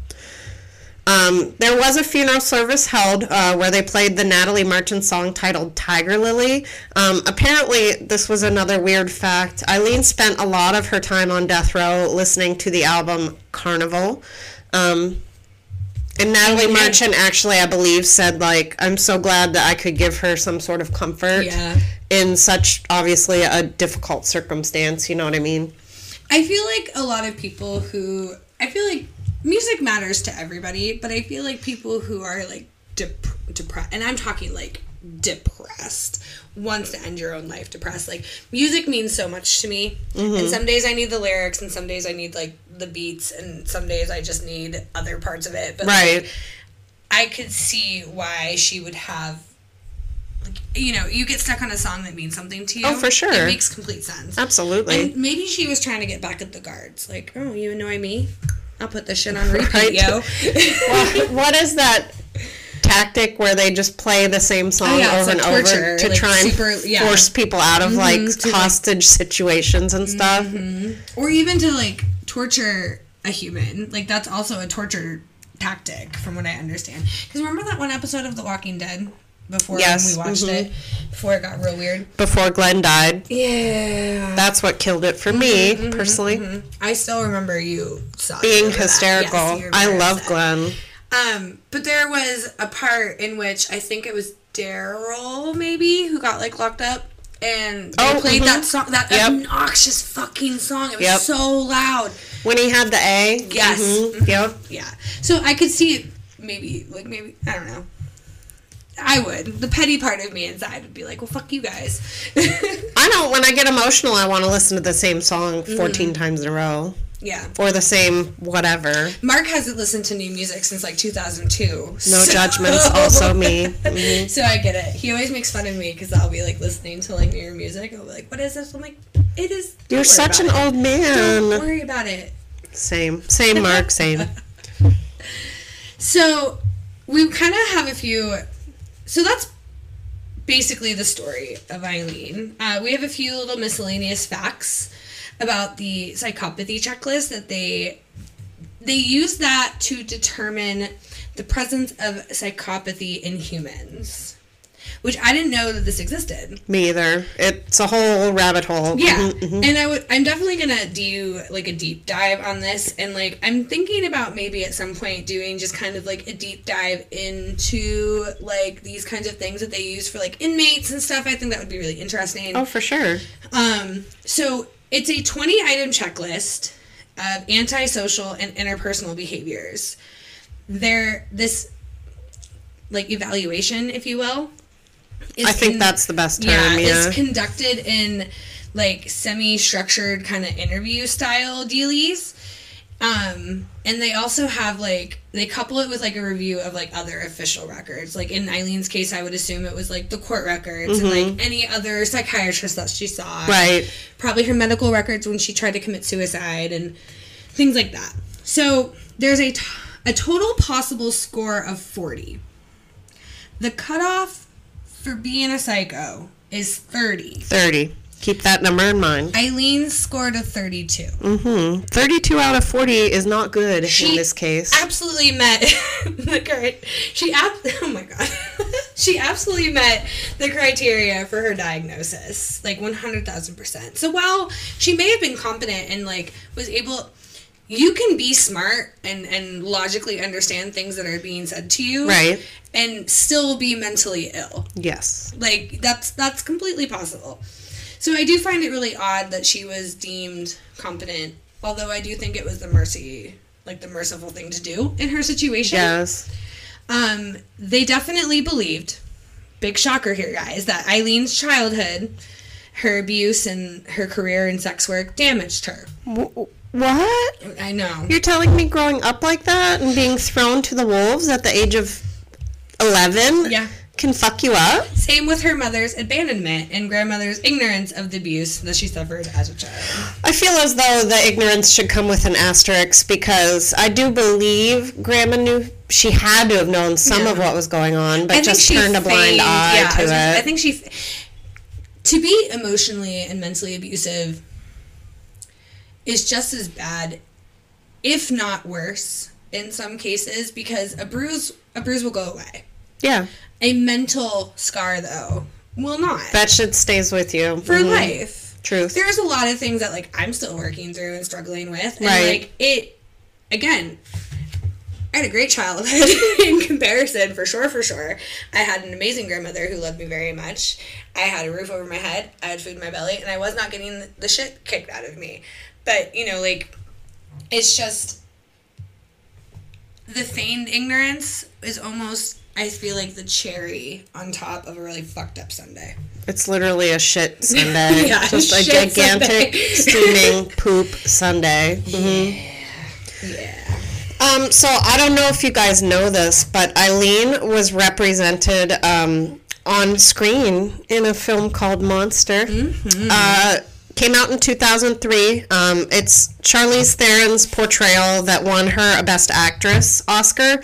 Um, there was a funeral service held uh, where they played the Natalie Merchant song titled Tiger Lily. Um, apparently, this was another weird fact. Aileen spent a lot of her time on death row listening to the album Carnival. Um, and Natalie
yeah.
Merchant actually, I believe, said, like, I'm so glad that I could give her some sort of comfort
Yeah.
in such, obviously, a difficult circumstance. You know what I mean?
I feel like a lot of people who I feel like music matters to everybody, but I feel like people who are like dep- depressed, and I'm talking like depressed, wants to end your own life depressed. Like music means so much to me, and mm-hmm. some days I need the lyrics, and some days I need like the beats, and some days I just need other parts of it. But like,
Right.
I could see why she would have. Like, you know, you get stuck on a song that means something to you.
Oh, for sure.
It makes complete sense.
Absolutely.
And maybe she was trying to get back at the guards. Like, oh, you annoy me? I'll put this shit on repeat,
Right.
yo.
What- what is that tactic where they just play the same song
Oh, yeah,
over
like
and
torture,
over to
like
try and
super- yeah. Mm-hmm,
force people out of like
to, like-
hostage situations and stuff?
or even to like torture a human. Like that's also a torture tactic, from what I understand. Because remember that one episode of The Walking Dead before
Yes,
we watched
mhm.
it, before it got real weird.
Before Glenn died,
Yeah.
that's what killed it for me
Mm-hmm,
personally.
I still remember you
Being hysterical.
Yes,
I love. Glenn.
Um, but there was a part in which I think it was Daryl, maybe, who got like locked up, and they
Oh,
played that song, that
Yep.
obnoxious fucking song. It was
Yep.
so loud.
When he had the A.
Yes.
mhm, Yep.
Yeah. So I could see it. Maybe like maybe I don't know. I would. The petty part of me inside would be like, well, fuck you guys.
I know when I get emotional, I want to listen to the same song 14 times in a row.
yeah.
Or the same whatever.
Mark hasn't listened to new music since like 2002.
No
so-
judgments, also me. Mhm.
So I get it. He always makes fun of me because I'll be like listening to like newer music. I'll be like, "What is this?" I'm like, "It is." don't
You're such an
it.
old man.
Don't worry about it.
Same. Same, Mark. Same.
So we kind of have a few. So that's basically the story of Aileen. Uh, we have a few little miscellaneous facts. about the psychopathy checklist that they they use that to determine the presence of psychopathy in humans. Which I didn't know that this existed.
Me either. It's a whole rabbit hole.
Yeah,
Mhm, mhm.
and I would. I'm definitely gonna do like a deep dive on this, and like I'm thinking about maybe at some point doing just kind of like a deep dive into like these kinds of things that they use for like inmates and stuff. I think that would be really interesting.
Oh, for sure.
Um, so it's a 20 item checklist of antisocial and interpersonal behaviors. There, this like evaluation, if you will. Is
I think
in-
that's the best term.
yeah,
Yeah.
it's conducted in like semi-structured kind of interview style dealies. Um, and they also have like they couple it with like a review of like other official records. Like in Aileen's case, I would assume it was like the court records and like any other psychiatrist that she saw.
Mm-hmm. Right.
Probably her medical records when she tried to commit suicide and things like that. So there's a, t- a total possible score of 40. The cutoff for being a psycho is 30.
30. Keep that number in mind.
Aileen scored a 32.
hmm 32 out of 40 is not good
She
in this case.
Absolutely met the cri- she ab- oh my god. she absolutely met the criteria for her diagnosis. Like 100,000%. So while she may have been competent and like was able you can be smart and and logically understand things that are being said to you
Right.
And still be mentally ill.
Yes.
Like that's that's completely possible. So I do find it really odd that she was deemed competent, although I do think it was the mercy, like the merciful thing to do in her situation.
Yes.
Um, they definitely believed, big shocker here, guys, that Aileen's childhood, her abuse and her career in sex work damaged her.
W- what?
I know.
You're telling me growing up like that and being thrown to the wolves at the age of 11
Yeah.
can fuck you up?
Same with her mother's abandonment and grandmother's ignorance of the abuse that she suffered as a child.
I feel as though the ignorance should come with an asterisk because I do believe Grandma knew she had to have known some of what was going on, but just turned a blind
feigned-
eye
yeah, I
to
was gonna-
it.
I think she, to be emotionally and mentally abusive, is just as bad, if not worse, in some cases. Because a bruise, a bruise will go away.
Yeah,
A mental scar, though, will not
that shit stays with you
for
Mhm.
life.
Truth.
There's a lot of things that like I'm still working through and struggling with, and
Right.
like it again. I had a great childhood in comparison, for sure, for sure. I had an amazing grandmother who loved me very much. I had a roof over my head. I had food in my belly, and I was not getting the shit kicked out of me. But you know, like, it's just the feigned ignorance is almost. I feel like the cherry on top of a really fucked up Sunday.
It's literally a shit Sunday.
Yeah,
just a gigantic steaming poop Sunday. Mhm.
Yeah.
Um, so I don't know if you guys know this, but Aileen was represented um, on screen in a film called Monster. Uh, came out in 2003. Um, it's Charlize Theron's portrayal that won her a Best Actress Oscar.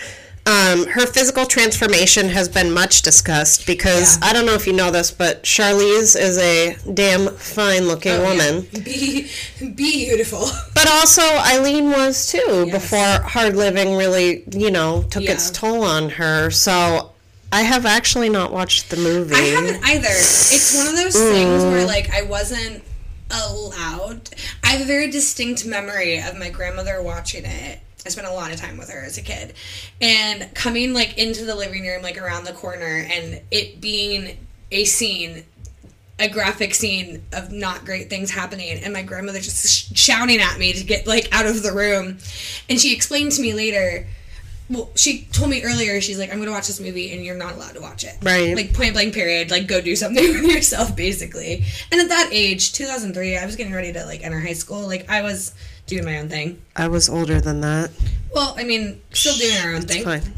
Um, her physical transformation has been much discussed because
Yeah.
I don't know if you know this, but Charlize is a damn fine looking
Oh,
woman.
Be be beautiful.
But also, Aileen was too
Yes.
before hard living really, you know, took its toll on her. So I have actually not watched the movie.
I haven't either. It's one of those things where like I wasn't allowed. I have a very distinct memory of my grandmother watching it. I spent a lot of time with her as a kid. And coming like into the living room like around the corner and it being a scene a graphic scene of not great things happening and my grandmother just sh- shouting at me to get like out of the room and she explained to me later well she told me earlier she's like i'm gonna watch this movie and you're not allowed to watch it
Right.
like point blank period like go do something with yourself basically and at that age 2003 i was getting ready to like enter high school like i was doing my own thing
I was older than that.
well i mean still doing our own thing
Fine.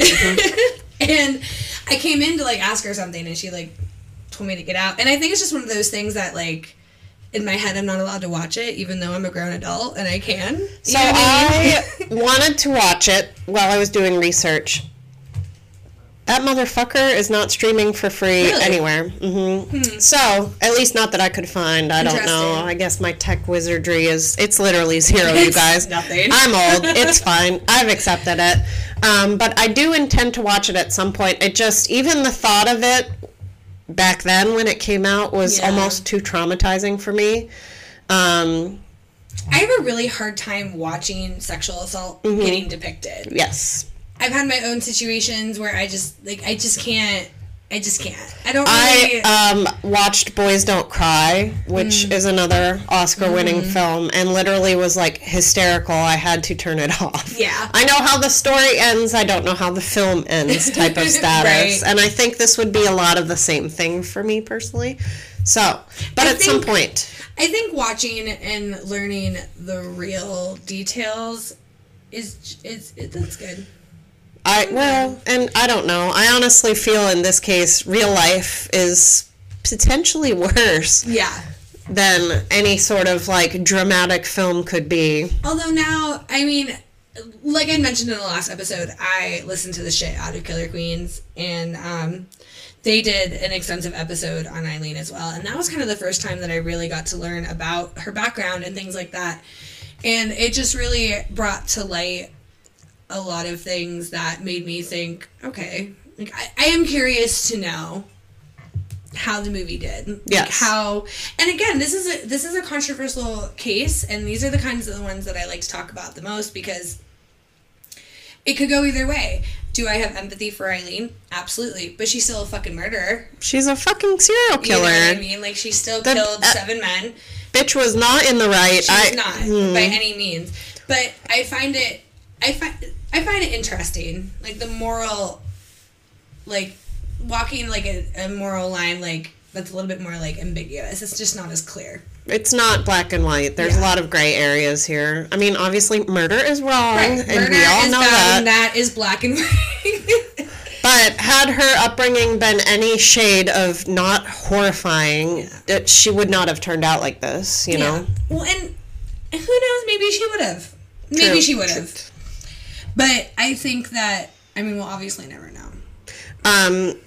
Mm-hmm.
and I came in to like ask her something, and she like told me to get out. And I think it's just one of those things that like in my head I'm not allowed to watch it, even though I'm a grown adult and I can. You
So
know
I
mean?
wanted to watch it while I was doing research. that motherfucker is not streaming for free
Really?
anywhere. hmm So, at least not that I could find. I don't know. I guess my tech wizardry is, it's literally zero, you guys.
nothing.
I'm old. It's fine. I've accepted it. Um, but I do intend to watch it at some point. It just, even the thought of it back then when it came out was
Yeah.
almost too traumatizing for me. Um,
I have a really hard time watching sexual assault
Mm-hmm.
getting depicted.
yes.
I've had my own situations where I just like I just can't. I just can't. I don't really.
I um, watched Boys Don't Cry, which
Mm.
is another Oscar winning
Mm-hmm.
film, and literally was like hysterical. I had to turn it off.
Yeah.
I know how the story ends, I don't know how the film ends type of status.
Right.
And I think this would be a lot of the same thing for me personally. So, but
I
at some point,
I think watching and learning the real details is is that's good.
I, well, and I don't know. I honestly feel in this case, real life is potentially worse
Yeah.
than any sort of like dramatic film could be.
Although now, I mean, like I mentioned in the last episode, I listened to the shit out of Killer Queens, and um, they did an extensive episode on Aileen as well. And that was kind of the first time that I really got to learn about her background and things like that. And it just really brought to light a lot of things that made me think, okay, like I, I am curious to know how the movie did. Like
Yes.
how and again, this is a this is a controversial case and these are the kinds of the ones that I like to talk about the most because it could go either way. Do I have empathy for Aileen? Absolutely. But she's still a fucking murderer.
She's a fucking serial
You know
killer.
what I mean? Like she still
The-
killed
uh,
seven men.
Bitch was not in the right.
She's
I,
not
hmm.
by any means. But I find it I find I find it interesting. Like the moral like walking like a, a moral line like that's a little bit more like ambiguous. It's just not as clear.
It's not black and white. There's
Yeah.
a lot of gray areas here. I mean, obviously, murder is wrong, and
Murder
we all know that.
and that is black and white.
But had her upbringing been any shade of not horrifying, it, she would not have turned out like this. You know.
Well, and who knows? Maybe she would have. Maybe
True.
she would have. But I think that I mean, we'll obviously never know.
Um,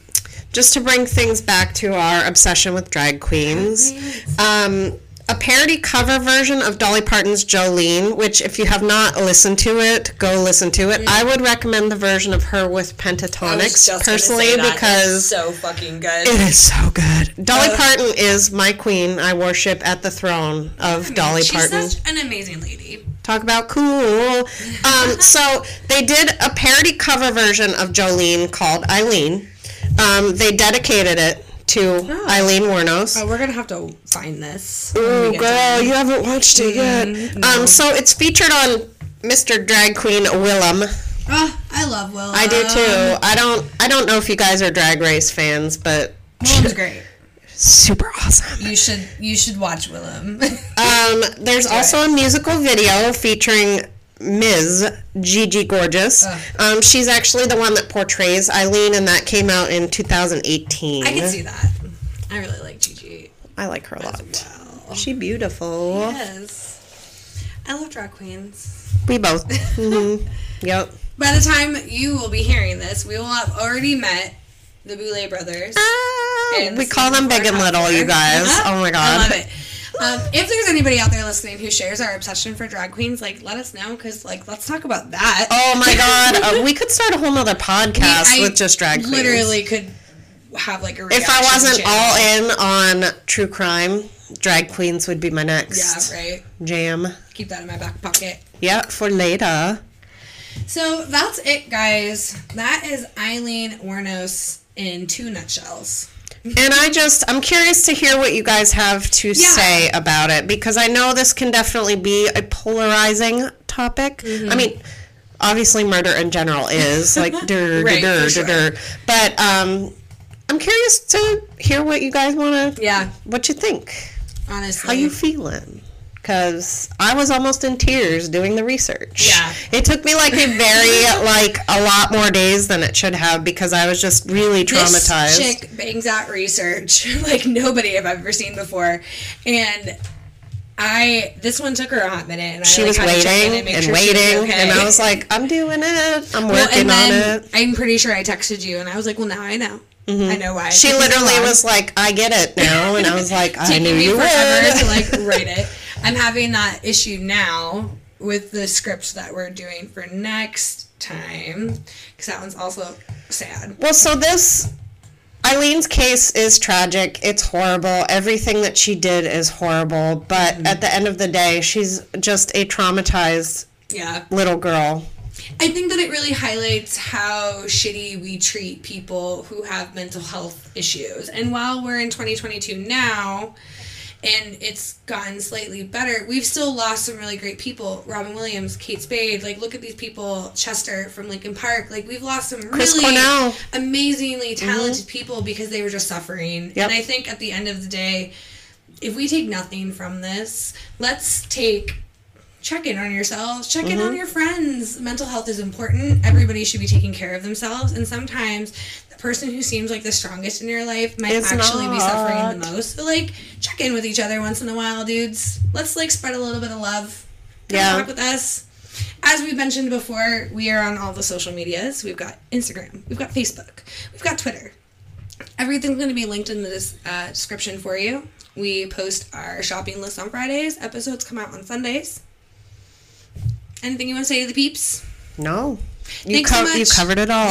just to bring things back to our obsession with drag queens, um, a parody cover version of Dolly Parton's Jolene, which if you have not listened to it, go listen to it. I would recommend the version of her with Pentatonix personally because
so fucking good.
it is so good. Dolly
Uh,
Parton is my queen. I worship at the throne of Dolly Parton.
She's such an amazing lady.
Talk about cool. Um, so they did a parody cover version of Jolene called Eileen. Um, they dedicated it to Aileen Wuornos.
Oh, we're gonna have to find this.
Oh, girl, you haven't watched it yet. Um, so it's featured on Mr. Drag Queen Willam.
Oh, I love Will.
I do too. I don't. I don't know if you guys are Drag Race fans, but
Willam's great.
Super awesome.
You should you should watch Willam.
Um, there's also a musical video featuring Ms. Gigi Gorgeous. Um, she's actually the one that portrays Aileen, and that came out in 2018.
I can see that. I really like Gigi.
I like her a lot.
Wow.
She beautiful.
Yes. I love drag queens.
We both. hmm Yep.
By the time you will be hearing this, we will have already met the Boulet brothers.
Ah, we call them big and little, you guys.
Uh-huh.
Oh my god.
I love it. Um, if there's anybody out there listening who shares our obsession for drag queens, like let us know because like let's talk about that.
Oh my god. Uh, we could start a whole nother podcast
I
with just drag queens.
Literally could have like a.
If I wasn't
channel.
all in on true crime, drag queens would be my next.
Yeah, right.
jam.
Keep that in my back pocket.
Yeah, for later.
So that's it, guys. That is Aileen Wuornos in two nutshells.
And I just, I'm curious to hear what you guys have to say about it because I know this can definitely be a polarizing topic.
Mm-hmm.
I mean, obviously, murder in general is like, dur,
Right, for
dur, dur, dur. But um, I'm curious to hear what you guys want to,
Yeah,
what you think.
honestly.
How you feeling? Because I was almost in tears doing the research.
Yeah.
It took me like a very, like, a lot more days than it should have because I was just really traumatized.
This chick bangs out research like nobody I've ever seen before, and I this one took her a hot minute, and
She
I, like,
was
had to check in
waiting and
sure
waiting,
okay.
and I was like, I'm doing it. I'm
well,
working
and then
on it.
I'm pretty sure I texted you, and I was like, well, now I know. I know why.
Mm-hmm. She
took me so
literally was like, I get it now. And I was like, I knew you
forever
would.
to like write it. I'm having that issue now with the script that we're doing for next time because that one's also sad.
Well, so this Aileen's case is tragic. It's horrible. Everything that she did is horrible. But
Mm-hmm.
at the end of the day, she's just a traumatized
Yeah.
little girl.
I think that it really highlights how shitty we treat people who have mental health issues. And while we're in 2022 now, and it's gotten slightly better, we've still lost some really great people. Robin Williams, Kate Spade, like look at these people, Chester from Linkin Park. Like we've lost some
Chris
really
Cornell.
amazingly talented people because they were just suffering.
Yep.
And I think at the end of the day, if we take nothing from this, let's take check in on yourselves, check in
Mm-hmm.
on your friends. Mental health is important. Everybody should be taking care of themselves. And sometimes person who seems like the strongest in your life might
It's
actually be suffering the most. So like check in with each other once in a while, dudes. Let's like spread a little bit of love. Come
Yeah.
talk with us. As we mentioned before, we are on all the social medias. We've got Instagram, we've got Facebook, we've got Twitter. Everything's going to be linked in the uh, description for you. We post our shopping list on Fridays. Episodes come out on Sundays. Anything you want to say to the peeps?
No. You,
Thanks so
co- you covered it all.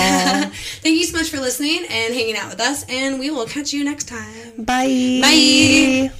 Thank you so much for listening and hanging out with us, and we will catch you next time.
Bye.
Bye.